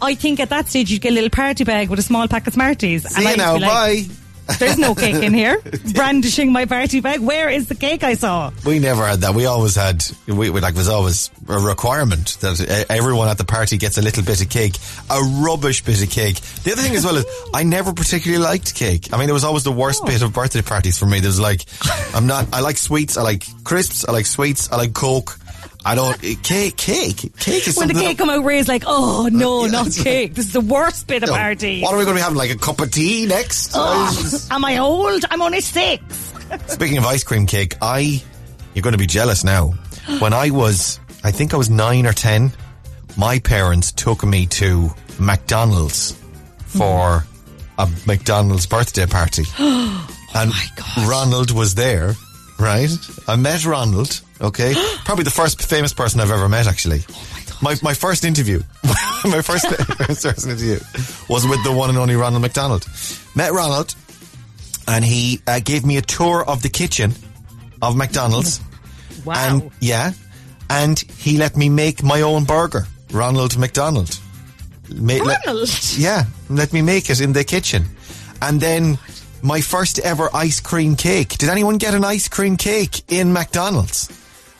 I think at that stage you'd get a little party bag with a small pack of Smarties. See you now, bye. There's no cake in here. [LAUGHS] Brandishing my party bag. Where is the cake I saw? We never had that. We always had, we, we like, it was always a requirement that everyone at the party gets a little bit of cake, a rubbish bit of cake. The other thing as well is, [LAUGHS] I never particularly liked cake. I mean, it was always the worst oh. bit of birthday parties for me. There was like, I'm not, I like sweets, I like crisps, I like sweets, I like Coke. I don't, eh, cake, cake, cake is When the cake come out, Ray's like, "Oh no, Yeah, not cake. This is the worst bit of No. party." What are we going to be having? Like a cup of tea next? Oh, am I old? I'm only six. [LAUGHS] Speaking of ice cream cake, I, you're going to be jealous now. [GASPS] When I was, I think I was nine or ten, my parents took me to McDonald's for a McDonald's birthday party. [GASPS] and Ronald was there, right? I met Ronald, okay? [GASPS] Probably the first famous person I've ever met, actually. my, my first interview, [LAUGHS] my first, [LAUGHS] first interview was with the one and only Ronald McDonald. Met Ronald, and he uh, gave me a tour of the kitchen of McDonald's. Wow. And yeah, and he let me make my own burger, Ronald McDonald. Ma- let- Ronald? yeah, let me make it in the kitchen. And then my first ever ice cream cake. Did anyone get an ice cream cake in McDonald's?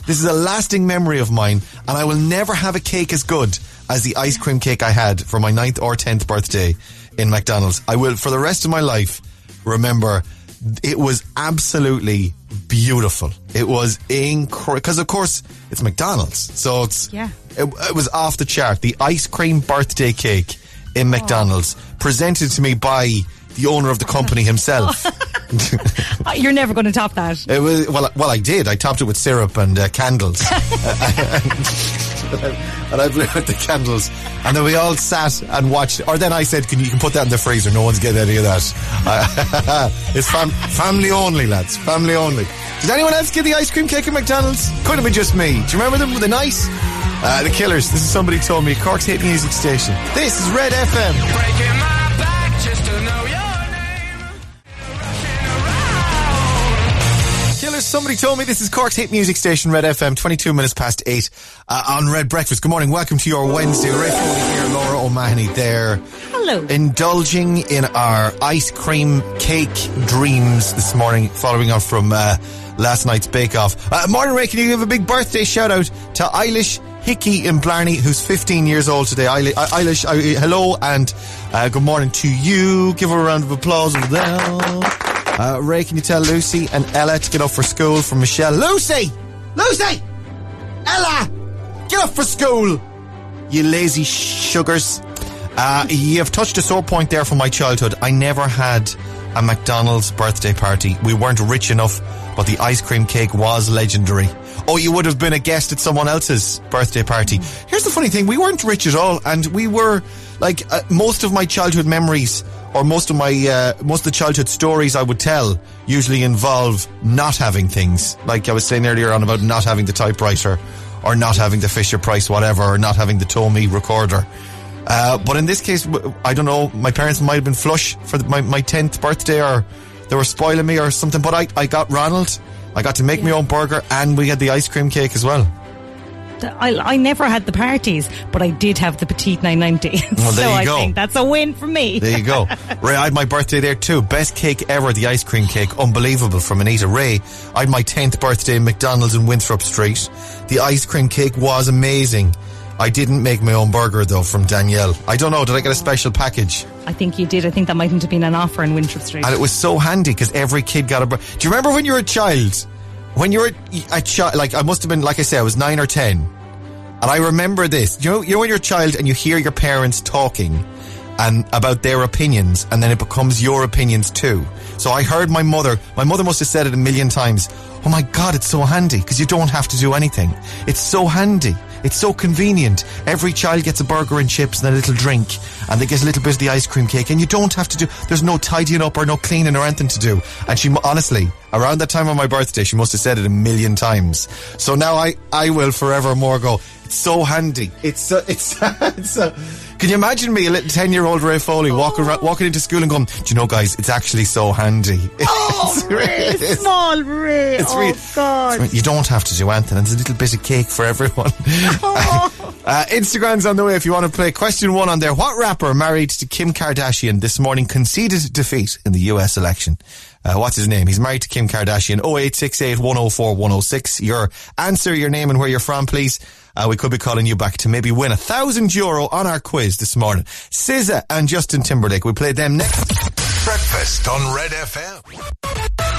This is a lasting memory of mine, and I will never have a cake as good as the ice cream cake I had for my ninth or tenth birthday in McDonald's. I will, for the rest of my life, remember it was absolutely beautiful. It was incredible because, of course, it's McDonald's, so it's Yeah. It, it was off the chart. The ice cream birthday cake in McDonald's, presented to me by the owner of the company himself. Uh, [LAUGHS] You're never going to top that. It was well. Well, I did. I topped it with syrup and uh, candles. [LAUGHS] [LAUGHS] and, I, blew out the candles, and then we all sat and watched. Or then I said, "Can you, you can put that in the freezer? No one's getting any of that. It's fam- family only, lads. Family only." Did anyone else get the ice cream cake at McDonald's? Could have been just me. Do you remember them? Were they nice? Uh, the Killers. This is somebody told me. Cork's hit music station. This is Red FM. Somebody told me this is Cork's hit music station, Red FM, 22 minutes past 8 uh, on Red Breakfast. Good morning, welcome to your Wednesday. Ray Foley here, Laura O'Mahony there. Hello. Indulging in our ice cream cake dreams this morning, following on from uh, last night's Bake Off. Uh, morning, Ray, can you give a big birthday shout out to Eilish Hickey in Blarney, who's 15 years old today. Eilish, uh, Eilish uh, hello and uh, good morning to you. Give her a round of applause as well. Uh, Ray, can you tell Lucy and Ella to get up for school from Michelle? Lucy! Lucy! Ella! Get up for school! You lazy sugars. Uh, you have touched a sore point there from my childhood. I never had a McDonald's birthday party. We weren't rich enough, but the ice cream cake was legendary. Oh, you would have been a guest at someone else's birthday party. Here's the funny thing. We weren't rich at all and we were like uh, most of my childhood memories or most of my uh, most of the childhood stories I would tell usually involve not having things. Like I was saying earlier on about not having the typewriter or not having the Fisher Price whatever or not having the Tommy recorder. Uh, but in this case, I don't know. My parents might have been flush for my my tenth birthday, or they were spoiling me or something. But I I got Ronald. I got to make my own burger, and we had the ice cream cake as well. I, I never had the parties, but I did have the petite 990. [LAUGHS] Well, there so you I go. think that's a win for me. There you go. [LAUGHS] Ray, I had my birthday there too. Best cake ever, the ice cream cake. Unbelievable from Anita Ray. I had my 10th birthday in McDonald's in Winthrop Street. The ice cream cake was amazing. I didn't make my own burger though from Danielle. I don't know, did I get a special package? I think you did. I think that mightn't have been an offer in Winthrop Street. And it was so handy because every kid got a burger. Do you remember when you were a child? When you were a, a child, like I must have been, like I said, I was nine or ten. And I remember this. You know, you know when you're a child and you hear your parents talking and about their opinions and then it becomes your opinions too. So I heard my mother, my mother must have said it a million times. Oh my God, it's so handy because you don't have to do anything. It's so handy. It's so convenient. Every child gets a burger and chips and a little drink and they get a little bit of the ice cream cake and you don't have to do, there's no tidying up or no cleaning or anything to do. And she, honestly, around that time of my birthday, she must have said it a million times. So now I, I will forevermore go, it's so handy. It's so, it's, [LAUGHS] it's so, can you imagine me, a little 10 year old Ray Foley, walking around, walking into school and going, do you know guys, it's actually so handy. [LAUGHS] Oh, Ray, small Ray. It's oh, real- God. You don't have to do anything. There's a little bit of cake for everyone. [LAUGHS] [LAUGHS] uh, Instagram's on the way if you want to play. Question one on there. What rapper married to Kim Kardashian this morning conceded defeat in the US election? Uh, what's his name? He's married to Kim Kardashian. 0868 104 106. Your answer, your name and where you're from, please. Uh, we could be calling you back to maybe win a thousand euro on our quiz this morning. SZA and Justin Timberlake. We play them next. Breakfast on Red FM.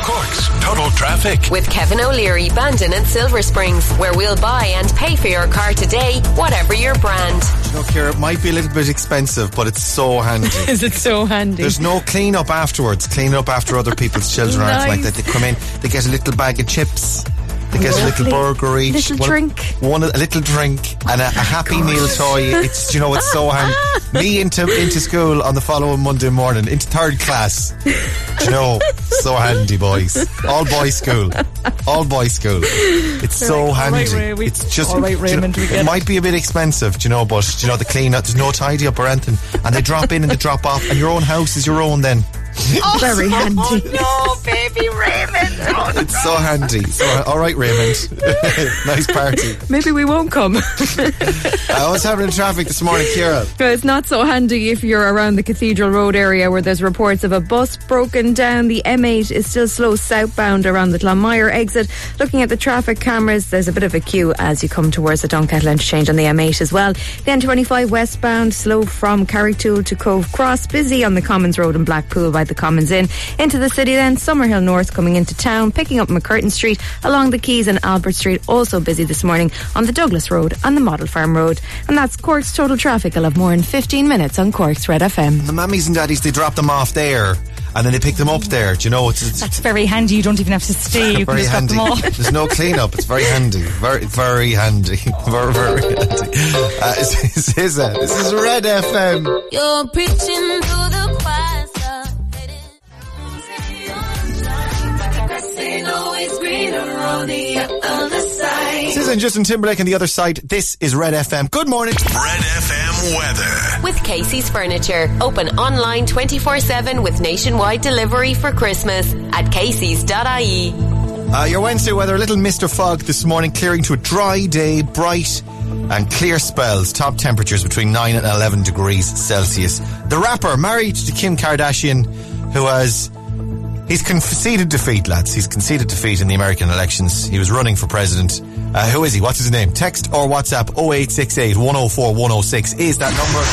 Cork's Total Traffic. With Kevin O'Leary, Bandon and Silver Springs, where we'll buy and pay for your car today, whatever your brand. You know, Kira, it might be a little bit expensive, but it's so handy. [LAUGHS] Is it so handy? There's no clean up afterwards. Clean up after other people's children aren't like that. They come in, they get a little bag of chips. They get a little burger each. Little one, drink. One, a little drink and a, a happy meal toy. It's, you know, it's so handy. [LAUGHS] Me into, into school on the following Monday morning, into third class. Do you know, so handy, boys. All boys school. All boys school. It's so like, "All right, handy. Ray, we- it's just, all right, do you know, Raymond, it it." might be a bit expensive, do you know, but, do you know, the clean up, there's no tidy up or anything. And they drop in and they drop off, and your own house is your own then. [LAUGHS] Oh, Very handy. no, baby Raymond. [LAUGHS] Oh, it's so handy. So, all right, Raymond. [LAUGHS] nice party. Maybe we won't come. Uh, what's happening in traffic this morning, Kira? But it's not so handy if you're around the Cathedral Road area where there's reports of a bus broken down. The M8 is still slow southbound around the Glanmire exit. Looking at the traffic cameras, there's a bit of a queue as you come towards the Dunkettle interchange on the M8 as well. The N25 westbound, slow from Carrigtwohill to Cobh Cross, busy on the Commons Road in Blackpool by the Commons Inn. Into the city then, Summerhill North coming into town, picking up MacCurtain Street along the Quays and Albert Street, also busy this morning on the Douglas Road and the Model Farm Road. And that's Cork's total traffic. I'll have more in 15 minutes on Cork's Red FM. The mummies and daddies, they drop them off there. and then they pick them up there. Do you know? It's, it's That's very handy. You don't even have to stay. You [LAUGHS] can very just drop handy. them off. There's no cleanup. It's very handy. Very, very handy. [LAUGHS] very, very handy. Uh, [LAUGHS] this is this is Red FM. You're preaching to This isn't Justin Timberlake on the other side. This is Red FM. Good morning. Red FM weather. With Casey's Furniture. Open online 24 7 with nationwide delivery for Christmas at Casey's.ie. Uh, your Wednesday weather, a little mist or fog this morning, clearing to a dry day, bright and clear spells. Top temperatures between 9 and 11 degrees Celsius. The rapper, married to Kim Kardashian, who has. He's conceded defeat, lads. He's conceded defeat in the American elections. He was running for president. Uh, who is he? What's his name? Text or WhatsApp 0868 104 106 is that number.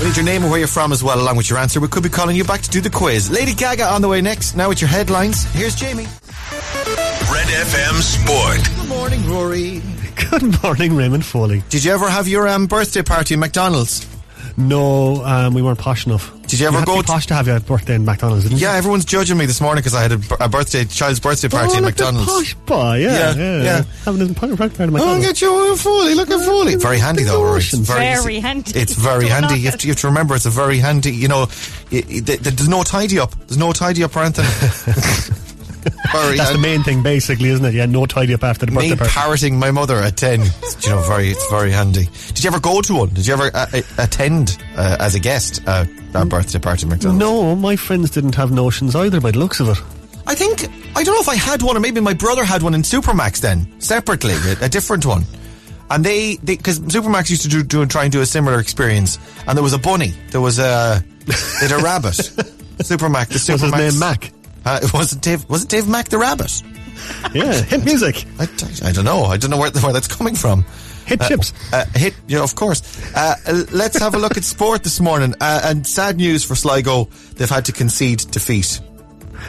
We need your name and where you're from as well, along with your answer. We could be calling you back to do the quiz. Lady Gaga on the way next. Now with your headlines. Here's Jamie. Red FM Sport. Good morning, Rory. [LAUGHS] Good morning, Raymond Foley. Did you ever have your um, birthday party in McDonald's? No, um, we weren't posh enough. Did you ever had to go to- posh to have your birthday in McDonald's? Didn't Yeah, everyone's judging me this morning because I had a birthday, child's birthday party oh, in like the McDonald's. Posh boy, Yeah, yeah, yeah, yeah. Having a party party at Oh, McDonald's. get you a Foley. Look at Foley. Very handy though, Rory. It's Very Very handy. It's very [LAUGHS] handy. You have, to, you have to remember, it's a very handy. You know, y- y- th- there's no tidy up. There's no tidy up or anything. [LAUGHS] very That's the main thing, basically, isn't it? Yeah, no tidy up after the birthday Me party. parroting my mother at ten. It's, you know, very. It's very handy. Did you ever go to one? Did you ever uh, uh, attend uh, as a guest uh, a birthday party McDonald's? No, my friends didn't have notions either by the looks of it. I think I don't know if I had one or maybe my brother had one in Supermax then separately, a, a different one. And they because Supermax used to do, do try and do a similar experience, and there was a bunny, there was a [LAUGHS] they had a rabbit. [LAUGHS] Supermax. the Supermax. Was his name Mac? Uh, it wasn't Dave. Was it Dave Mack the rabbit? Yeah, hit music. I, I don't know. I don't know where, where that's coming from. Hit Uh, chips. Uh, hit, yeah, of course. Uh, uh, let's have a look at sport this morning. Uh, and sad news for Sligo. They've had to concede defeat.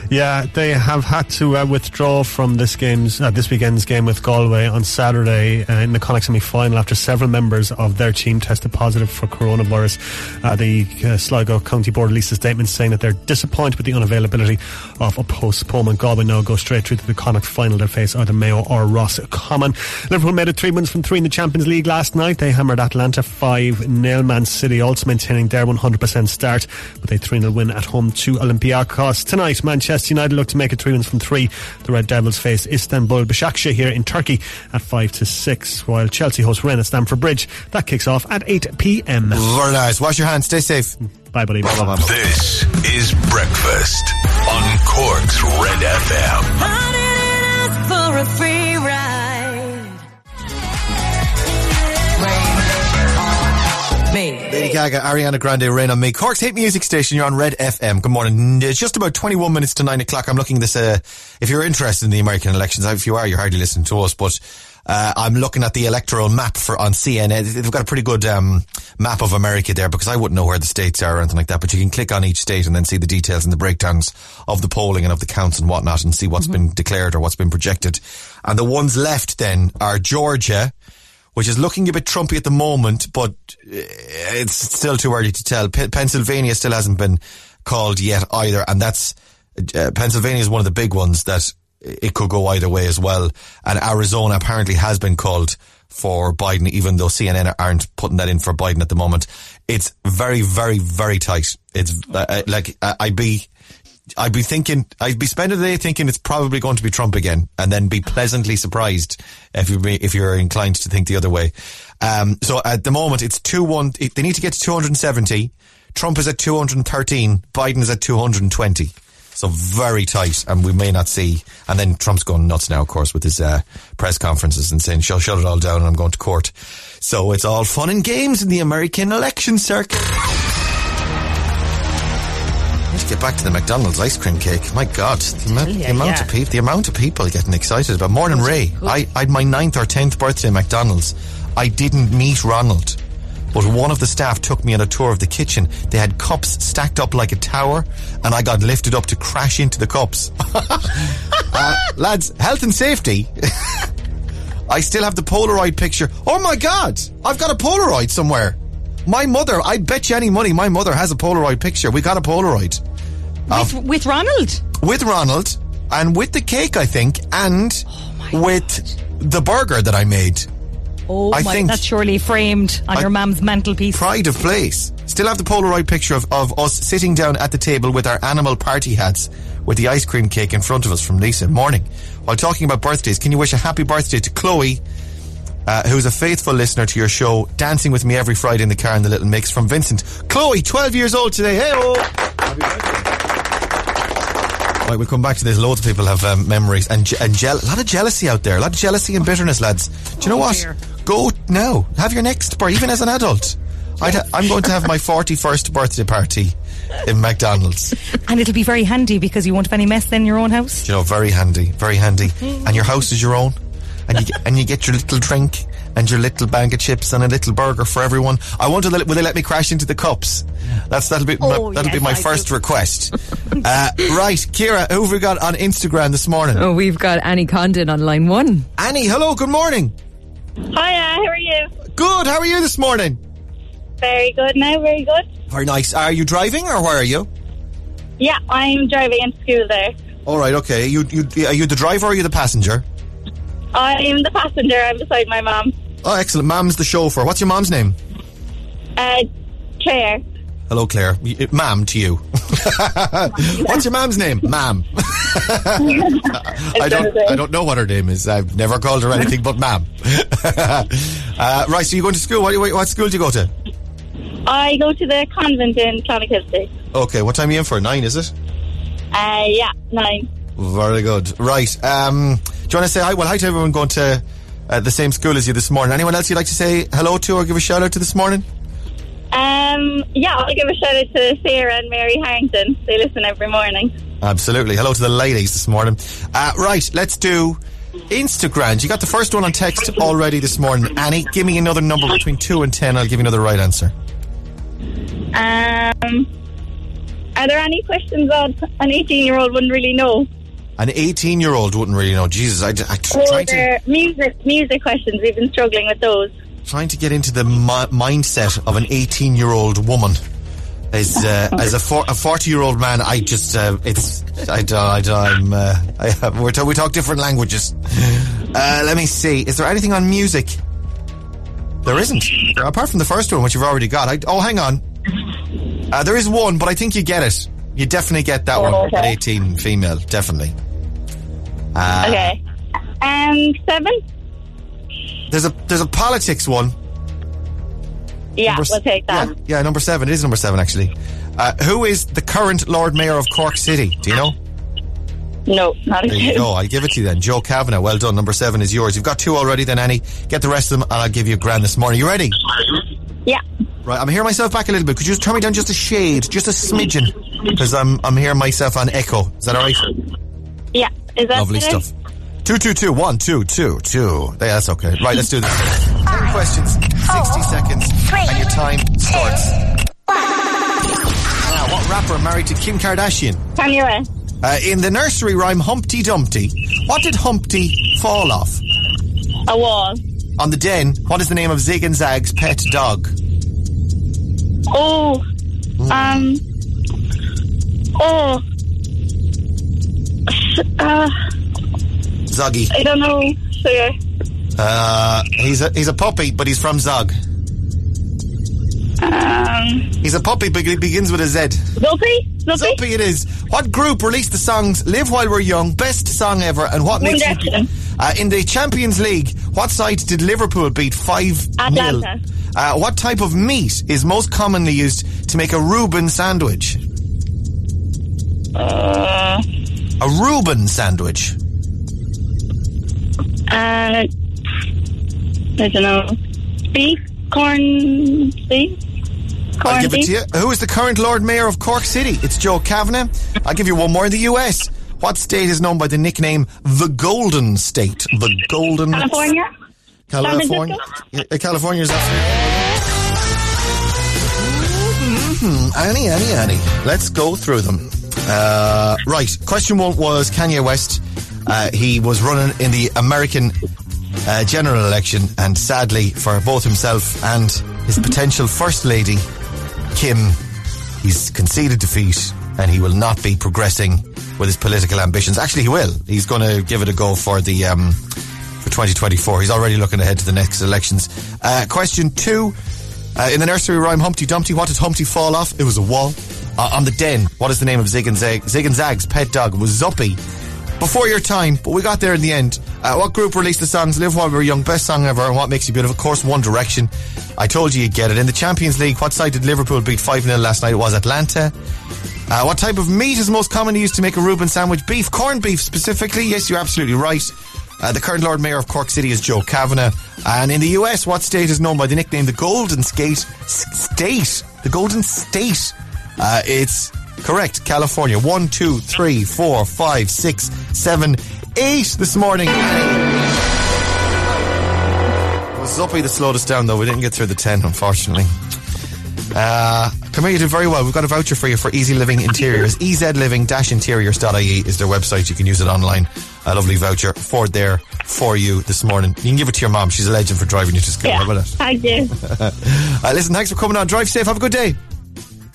Yeah, they have had to uh, withdraw from this game's uh, this weekend's game with Galway on Saturday uh, in the Connacht semi-final after several members of their team tested positive for coronavirus. Uh, the uh, Sligo County Board released a statement saying that they're disappointed with the unavailability of a postponement. Galway now go straight through to the Connacht final. They'll face either Mayo or Ross Common. Liverpool made it three wins from three in the Champions League last night. They hammered Atalanta 5-0. Man City also maintaining their 100% start with a 3-0 win at home to Olympiacos. Tonight, Manchester United look to make it three wins from three. The Red Devils face Istanbul Başakşehir here in Turkey at 5 to 6, while Chelsea host Rennes at Stamford Bridge. That kicks off at 8 p.m. Very nice. Wash your hands. Stay safe. Bye, buddy. Bye, bye, bye. This is Breakfast on Cork's Red FM. Lady Gaga, Ariana Grande, Rain on Me. Cork's hit music station. You're on Red FM. Good morning. It's just about 21 minutes to 9 o'clock. I'm looking this, uh, if you're interested in the American elections, if you are, you're hardly listening to us, but, uh, I'm looking at the electoral map for, on CNN. They've got a pretty good, um, map of America there because I wouldn't know where the states are or anything like that, but you can click on each state and then see the details and the breakdowns of the polling and of the counts and whatnot and see what's been declared or what's been projected. And the ones left then are Georgia, which is looking a bit Trumpy at the moment, but uh, it's still too early to tell. P- Pennsylvania still hasn't been called yet either, and that's uh, Pennsylvania is one of the big ones that it could go either way as well. And Arizona apparently has been called for Biden, even though CNN aren't putting that in for Biden at the moment. It's very, very, very tight. It's uh, like I'd be. I'd be thinking, I'd be spending the day thinking it's probably going to be Trump again, and then be pleasantly surprised if you if you're inclined to think the other way. Um, so at the moment, it's two one. They need to get to 270. Trump is at 213. Biden is at 220. So very tight, and we may not see. And then Trump's going nuts now, of course, with his uh, press conferences and saying, "Shall shut it all down," and I'm going to court. So it's all fun and games in the American election circuit. Let's get back to the McDonald's ice cream cake. My God, the, amount- the amount yeah. of people, the amount of people getting excited about. Morning, Ray. I, I had my ninth or tenth birthday at McDonald's. I didn't meet Ronald, but one of the staff took me on a tour of the kitchen. They had cups stacked up like a tower, and I got lifted up to crash into the cups. [LAUGHS] uh, lads, health and safety. [LAUGHS] I still have the Polaroid picture. Oh my God, I've got a Polaroid somewhere. My mother, I bet you any money, my mother has a Polaroid picture. We got a Polaroid. Uh, with, with Ronald. with Ronald and with the cake, I think, and oh with the burger that I made. Oh I my, think- that's surely framed on I- your mum's mantelpiece. Pride of place. Still have the Polaroid picture of, of us sitting down at the table with our animal party hats with the ice cream cake in front of us from Lisa. Morning. While talking about birthdays, can you wish a happy birthday to Chloe, uh, who's a faithful listener to your show, dancing with me every Friday in the car in the little mix from Vincent. Chloe, 12 years old today. Hey, Right, we'll come back to this. Loads of people have um, memories and, je- and jeal- a lot of jealousy out there. A lot of jealousy and bitterness, lads. Do you know Oh, what? dear. Go now. Have your next birthday, even as an adult. I'd ha- I'm going to have my 41st birthday party in McDonald's. [LAUGHS] And it'll be very handy because you won't have any mess in your own house. You know, very handy, very handy. And your house is your own. And you, get, and you get your little drink and your little bag of chips and a little burger for everyone. I wonder, will they let me crash into the cups? That's that'll be Oh, that'll be my I first do. request. [LAUGHS] uh, right, Kira, who have we got on Instagram this morning? Oh, we've got Annie Condon on line one. Annie, hello, good morning. Hiya, how are you? Good, how are you this morning? Very good now, very good. Very nice. Are you driving or where are you? Yeah, I'm driving into school there. All right, okay. You, you, are you the driver or are you the passenger? I'm the passenger, I'm beside my mum. Oh, excellent. Mom's the chauffeur. What's your mom's name? Uh, Claire. Hello, Claire. Ma'am to you. [LAUGHS] What's your mom's name? Ma'am. [LAUGHS] [LAUGHS] I don't. I don't know what her name is. I've never called her anything but ma'am. uh, right. So you're going to school? What, what, what school do you go to? I go to the convent in Clonakilty. Okay. What time are you in for? Nine, is it? Uh, yeah, nine. Very good. Right. Um, you want to say hi? Well, hi to everyone going to uh, the same school as you this morning. Anyone else you'd like to say hello to or give a shout out to this morning? Um, yeah, I'll give a shout out to Sarah and Mary Harrington. They listen every morning. Absolutely. Hello to the ladies this morning. Uh, right, let's do Instagram. You got the first one on text already this morning. Annie, give me another number between 2 and 10. I'll give you another right answer. Um, are there any questions that an 18 year old wouldn't really know? An 18 year old wouldn't really know. Jesus, I, I, Or trying, to, music music questions? We've been struggling with those. trying to get into the mi- mindset of an 18 year old woman. As, uh, [LAUGHS] as a, for, a 40 year old man, I just, uh, it's, I don't, I don't, I'm, uh, I, we're ta- we talk different languages. Uh, let me see. Is there anything on music? There isn't. Apart from the first one, which you've already got. I, oh, hang on. Uh, there is one, but I think you get it. You definitely get that one. okay. At 18 female, definitely. Uh, Okay. Um, seven? There's a, there's a politics one. Yeah, Number we'll take that. Yeah, yeah, number seven. It is number seven, actually. Uh, who is the current Lord Mayor of Cork City? Do you know? No, not a There you go. I'll give it to you then. Joe Kavanagh. Well done. Number seven is yours. You've got two already then, Annie. Get the rest of them and I'll give you a grand this morning. You ready? Yeah. Right, I'm hearing myself back a little bit. Could you just turn me down just a shade, just a smidgen? Because I'm, I'm hearing myself on echo. Is that alright? Yeah. Is that Lovely better? stuff. Two, two, two, one, two, two, two. Yeah, that's okay. Right, let's do this. Ten questions, 60 seconds, and your time starts. Now, what rapper married to Kim Kardashian? Kanye West. Uh, in the nursery rhyme Humpty Dumpty, what did Humpty fall off? A wall. On the den, what is the name of Zig and Zag's pet dog? Oh. Um. Oh. Uh, Zoggy. I don't know. Sure. Uh, he's a he's a puppy, but he's from Zog. Um. He's a puppy, but he begins with a Z. Zoppy? Zoppy? Zoppy it is. What group released the songs "Live While We're Young," "Best Song Ever," and "What One Makes You?" Uh, in the Champions League, what side did Liverpool beat five 0 Atalanta. Uh, What type of meat is most commonly used to make a Reuben sandwich? Uh. A Reuben sandwich. Uh. I don't know. Beef? Corn? Beef? Corn I'll give it to you. Who is the current Lord Mayor of Cork City? It's Joe Kavanagh. I'll give you one more in the US. What state is known by the nickname the Golden State? The Golden California? California. Uh, California is Mm-hmm. Annie, Annie, Annie. Let's go through them. Uh, right. Question one was Kanye West. Uh, he was running in the American uh, general election, and sadly for both himself and his potential first lady, Kim, he's conceded defeat, and he will not be progressing with his political ambitions. Actually, he will. He's going to give it a go for the um, for 2024. He's already looking ahead to the next elections. Uh, question two. Uh, in the nursery rhyme Humpty Dumpty, what did Humpty fall off? It was a wall. Uh, on the den, what is the name of Zig and Zag? Zig and Zag's pet dog was Zuppy. Before your time, but we got there in the end. Uh, what group released the songs Live While We Were Young, Best Song Ever, and What Makes You Beautiful? Of course, One Direction. I told you you'd get it. In the Champions League, what side did Liverpool beat 5-0 last night? It was Atalanta. Uh, what type of meat is most commonly used to make a Reuben sandwich? Beef, corned beef specifically. Yes, you're absolutely right. Uh, the current Lord Mayor of Cork City is Joe Kavanagh. And in the US, what state is known by the nickname the Golden Skate S- State? The Golden State. Uh, it's correct, California. One, two, three, four, five, six, seven, eight this morning. Was Zuppy that slowed us down, though. We didn't get through the 10, unfortunately. Uh, come here, you did very well. We've got a voucher for you for EZ Living Interiors. Ezliving-interiors.ie is their website. You can use it online. A lovely voucher for there for you this morning. You can give it to your mom. She's a legend for driving you to school. Yeah. How about it? Thank you. uh, listen, thanks for coming on. Drive safe. Have a good day.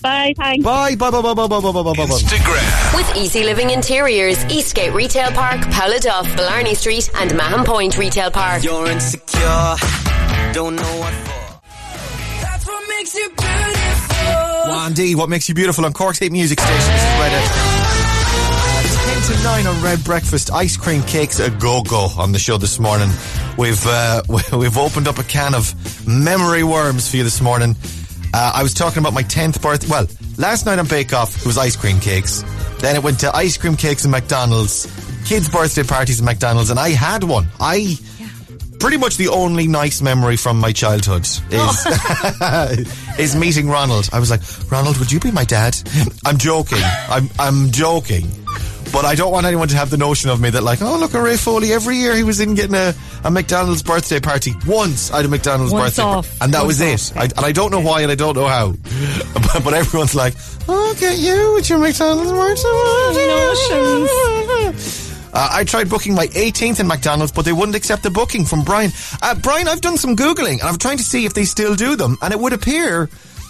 Bye. Thanks. Bye. Bye. Bye. Bye. Bye. Bye. Bye. Bye. Bye. Bye. Instagram. With EZ Living Interiors, Eastgate Retail Park, Duff, Blarney Street, and Mahon Point Retail Park. You're insecure, don't know what for. Makes you beautiful. D, what makes you beautiful on Cork's Hit Music Station? This is FM. 10 to 9 on Red Breakfast. Ice cream cakes a go go on the show this morning. We've uh, [LAUGHS] we've opened up a can of memory worms for you this morning. Uh, I was talking about my 10th birthday. Well, last night on Bake Off, it was ice cream cakes. Then it went to ice cream cakes and McDonald's, kids' birthday parties at McDonald's, and I had one. I. Pretty much the only nice memory from my childhood is oh. [LAUGHS] is meeting Ronald. I was like, Ronald, would you be my dad? I'm joking. I'm I'm joking. But I don't want anyone to have the notion of me that like, oh look at Ray Foley. Every year he was in getting a, a McDonald's birthday party. Once I had a McDonald's Once birthday, par- off. and that Once was off, it. I, and I don't know why, and I don't know how. But, [LAUGHS] but everyone's like, oh, get you with your McDonald's birthday. [LAUGHS] Uh, I tried booking my 18th in McDonald's, but they wouldn't accept the booking from Brian. Uh, Brian, I've done some Googling and I'm trying to see if they still do them, and it would appear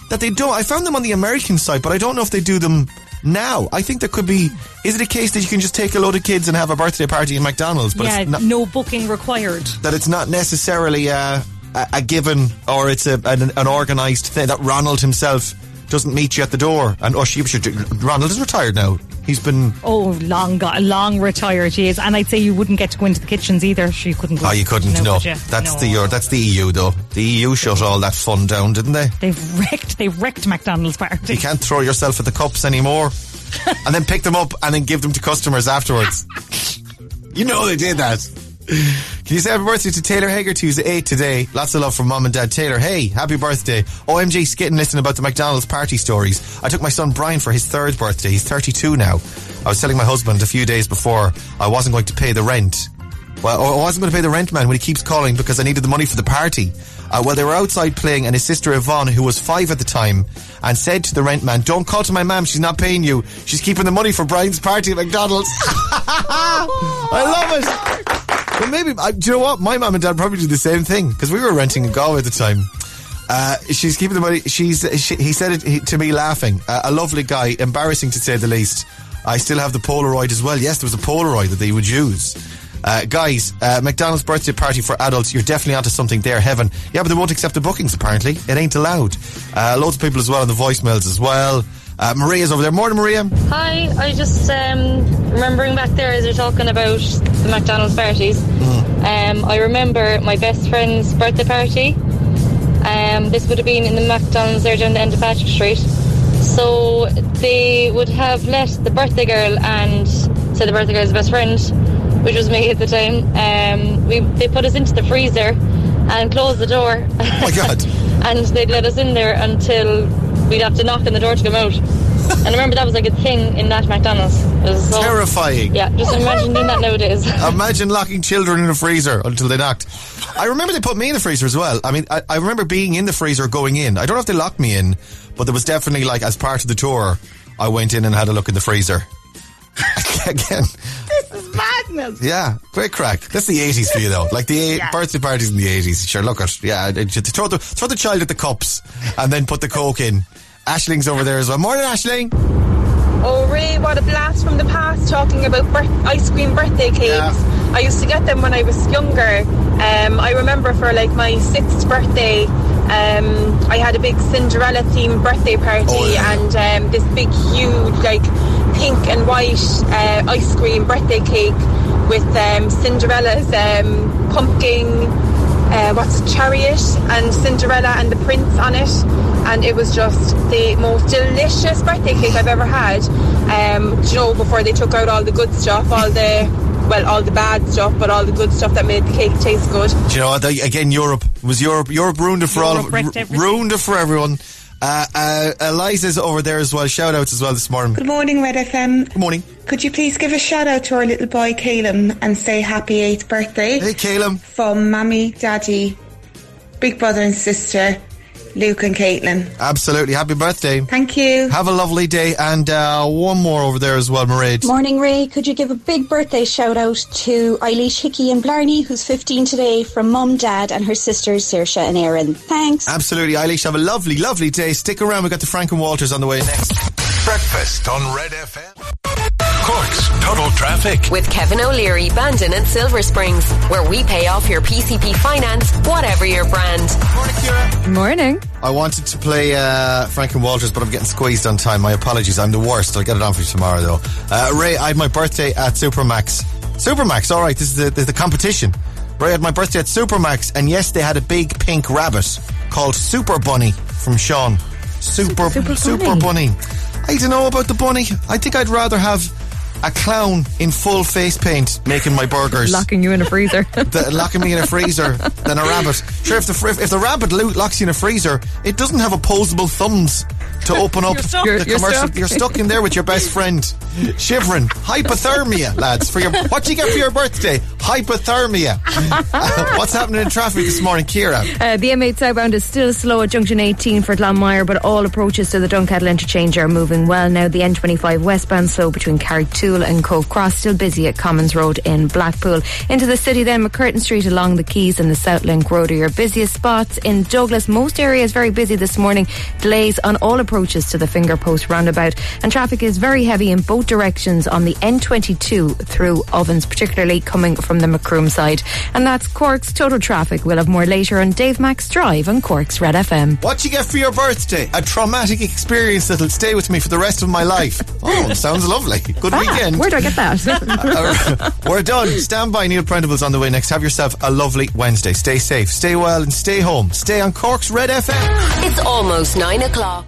that they don't. I found them on the American site, but I don't know if they do them now. I think there could be. Is it a case that you can just take a load of kids and have a birthday party in McDonald's, but yeah, it's not, no booking required. that it's not necessarily a, a, a given or it's a, an, an organised thing that Ronald himself doesn't meet you at the door and oh, she should. Ronald is retired now. He's been Oh, long, got, long retired she is, and I'd say you wouldn't get to go into the kitchens either. She couldn't. Go Oh, you couldn't. No, you? that's No. the uh, that's the EU though. The EU shut all that fun down, didn't they? They've wrecked. They wrecked McDonald's party. You can't throw yourself at the cups anymore, [LAUGHS] and then pick them up and then give them to customers afterwards. [LAUGHS] you know they did that. Can you say happy birthday to Taylor Hagerty, who's eight today? Lots of love from mom and dad. Taylor, hey, happy birthday. OMG, skitting listening about the McDonald's party stories. I took my son Brian for his third birthday. He's 32 now. I was telling my husband a few days before I wasn't going to pay the rent. Well, I wasn't going to pay the rent man when he keeps calling because I needed the money for the party. Uh, well, they were outside playing, and his sister Yvonne, who was five at the time, and said to the rent man, "Don't call to my mum; she's not paying you. She's keeping the money for Brian's party at McDonald's." [LAUGHS] I love it. But maybe, I, do you know what? My mum and dad probably do the same thing because we were renting in Galway at the time. Uh, she's keeping the money. She's. She, he said it he, to me laughing. Uh, a lovely guy, embarrassing to say the least. I still have the Polaroid as well. Yes, there was a Polaroid that they would use. Uh, guys, uh, McDonald's birthday party for adults. You're definitely onto something there, heaven. Yeah, but they won't accept the bookings. Apparently, it ain't allowed. Uh, loads of people as well on the voicemails as well. Uh, Maria's over there. Morning, Maria. Hi, I just um, remembering back there as you're talking about the McDonald's parties. Um, I remember my best friend's birthday party. Um, this would have been in the McDonald's there down the end of Patrick Street. So they would have let the birthday girl and say the birthday girl's best friend, which was me at the time. Um, we they put us into the freezer and closed the door. Oh my God. [LAUGHS] and they'd let us in there until we'd have to knock on the door to come out. and I remember that was like a thing in that McDonald's. It was so, Terrifying. Yeah, just imagine doing that nowadays. [LAUGHS] Imagine locking children in a freezer until they knocked. I remember they put me in the freezer as well. I mean, I, I remember being in the freezer going in. I don't know if they locked me in, but there was definitely like as part of the tour, I went in and had a look in the freezer. [LAUGHS] Again, This is madness. Yeah, great crack. That's the 80s for you though. Like the eight, Yeah. birthday parties in the 80s. Sure, look at, yeah, it- it- throw the, throw the child at the cups and then put the coke in. Ashling's over there as well. Morning, Ashling. Oh, Ray, what a blast from the past talking about birth- ice cream birthday cakes. I used to get them when I was younger. Um, I remember for like my sixth birthday, um, I had a big Cinderella themed birthday party and um, this big, huge, like pink and white uh, ice cream birthday cake with um, Cinderella's um, pumpkin uh, what's it, chariot and Cinderella and the prince on it and it was just the most delicious birthday cake I've ever had um, you know before they took out all the good stuff all the well all the bad stuff but all the good stuff that made the cake taste good Do you know what? Again, Europe was Europe. Europe ruined it for all. Europe Of, wrecked ru- everything. ruined it for everyone. Uh, uh, Eliza's over there as well. Shout outs as well this morning. Good morning, Red FM. Good morning. Could you please give a shout out to our little boy Caleb and say happy eighth birthday? Hey, Caleb. From Mammy, Daddy, Big Brother and Sister, Luke and Caitlin. Absolutely. Happy birthday. Thank you. Have a lovely day. And uh, one more over there as well, Mairead. Morning, Ray. Could you give a big birthday shout out to Eilish Hickey and Blarney, who's 15 today, from Mum, Dad, and her sisters, Saoirse and Erin. Thanks. Absolutely. Eilish, have a lovely, lovely day. Stick around. We've got the Frank and Walters on the way next. Breakfast on Red FM. Cork's Total Traffic. With Kevin O'Leary, Bandon and Silver Springs, where we pay off your PCP finance, whatever your brand. Morning, Kira. Morning. I wanted to play uh, Frank and Walters, but I'm getting squeezed on time. My apologies. I'm the worst. I'll get it on for you tomorrow, though. Uh, Ray, I had my birthday at Supermax. Supermax, all right. This is the, the, the competition. Ray I had my birthday at Supermax, and yes, they had a big pink rabbit called Super Bunny from Sean. Super Super Super, Bunny. Bunny. I don't know about the bunny. I think I'd rather have a clown in full face paint making my burgers. Locking you in a freezer. [LAUGHS] the, locking me in a freezer than a rabbit. Sure, if the fr- if the rabbit locks you in a freezer, it doesn't have opposable thumbs to open up You're stuck. the You're- you're commercial. stuck. You're stuck in there with your best friend, shivering, hypothermia, lads. For your what do you get for your birthday? Hypothermia. [LAUGHS] What's happening in traffic this morning, Kira? Uh, the M8 southbound is still slow at junction 18 for Glanmire, but all approaches to the Dunkettle interchange are moving well now. The N25 westbound slow between Carrigtwohill and Cobh Cross still busy at Commons Road in Blackpool. Into the city then, MacCurtain Street along the Quays and the South Link Road are your busiest spots. In Douglas, most areas very busy this morning. Delays on all approaches to the Finger Post roundabout, and traffic is very heavy in both directions on the N22 through Ovens, particularly coming from the Macroom side. And that's Cork's total traffic. We'll have more later on Dave Max Drive on Cork's Red FM. What you get for your birthday? A traumatic experience that'll stay with me for the rest of my life. Oh, sounds lovely. Good Ah, weekend. Where do I get that? [LAUGHS] Uh, We're done. Stand by. Neil Prendeville's on the way next. Have yourself a lovely Wednesday. Stay safe, stay well, and stay home. Stay on Cork's Red FM. It's almost nine o'clock.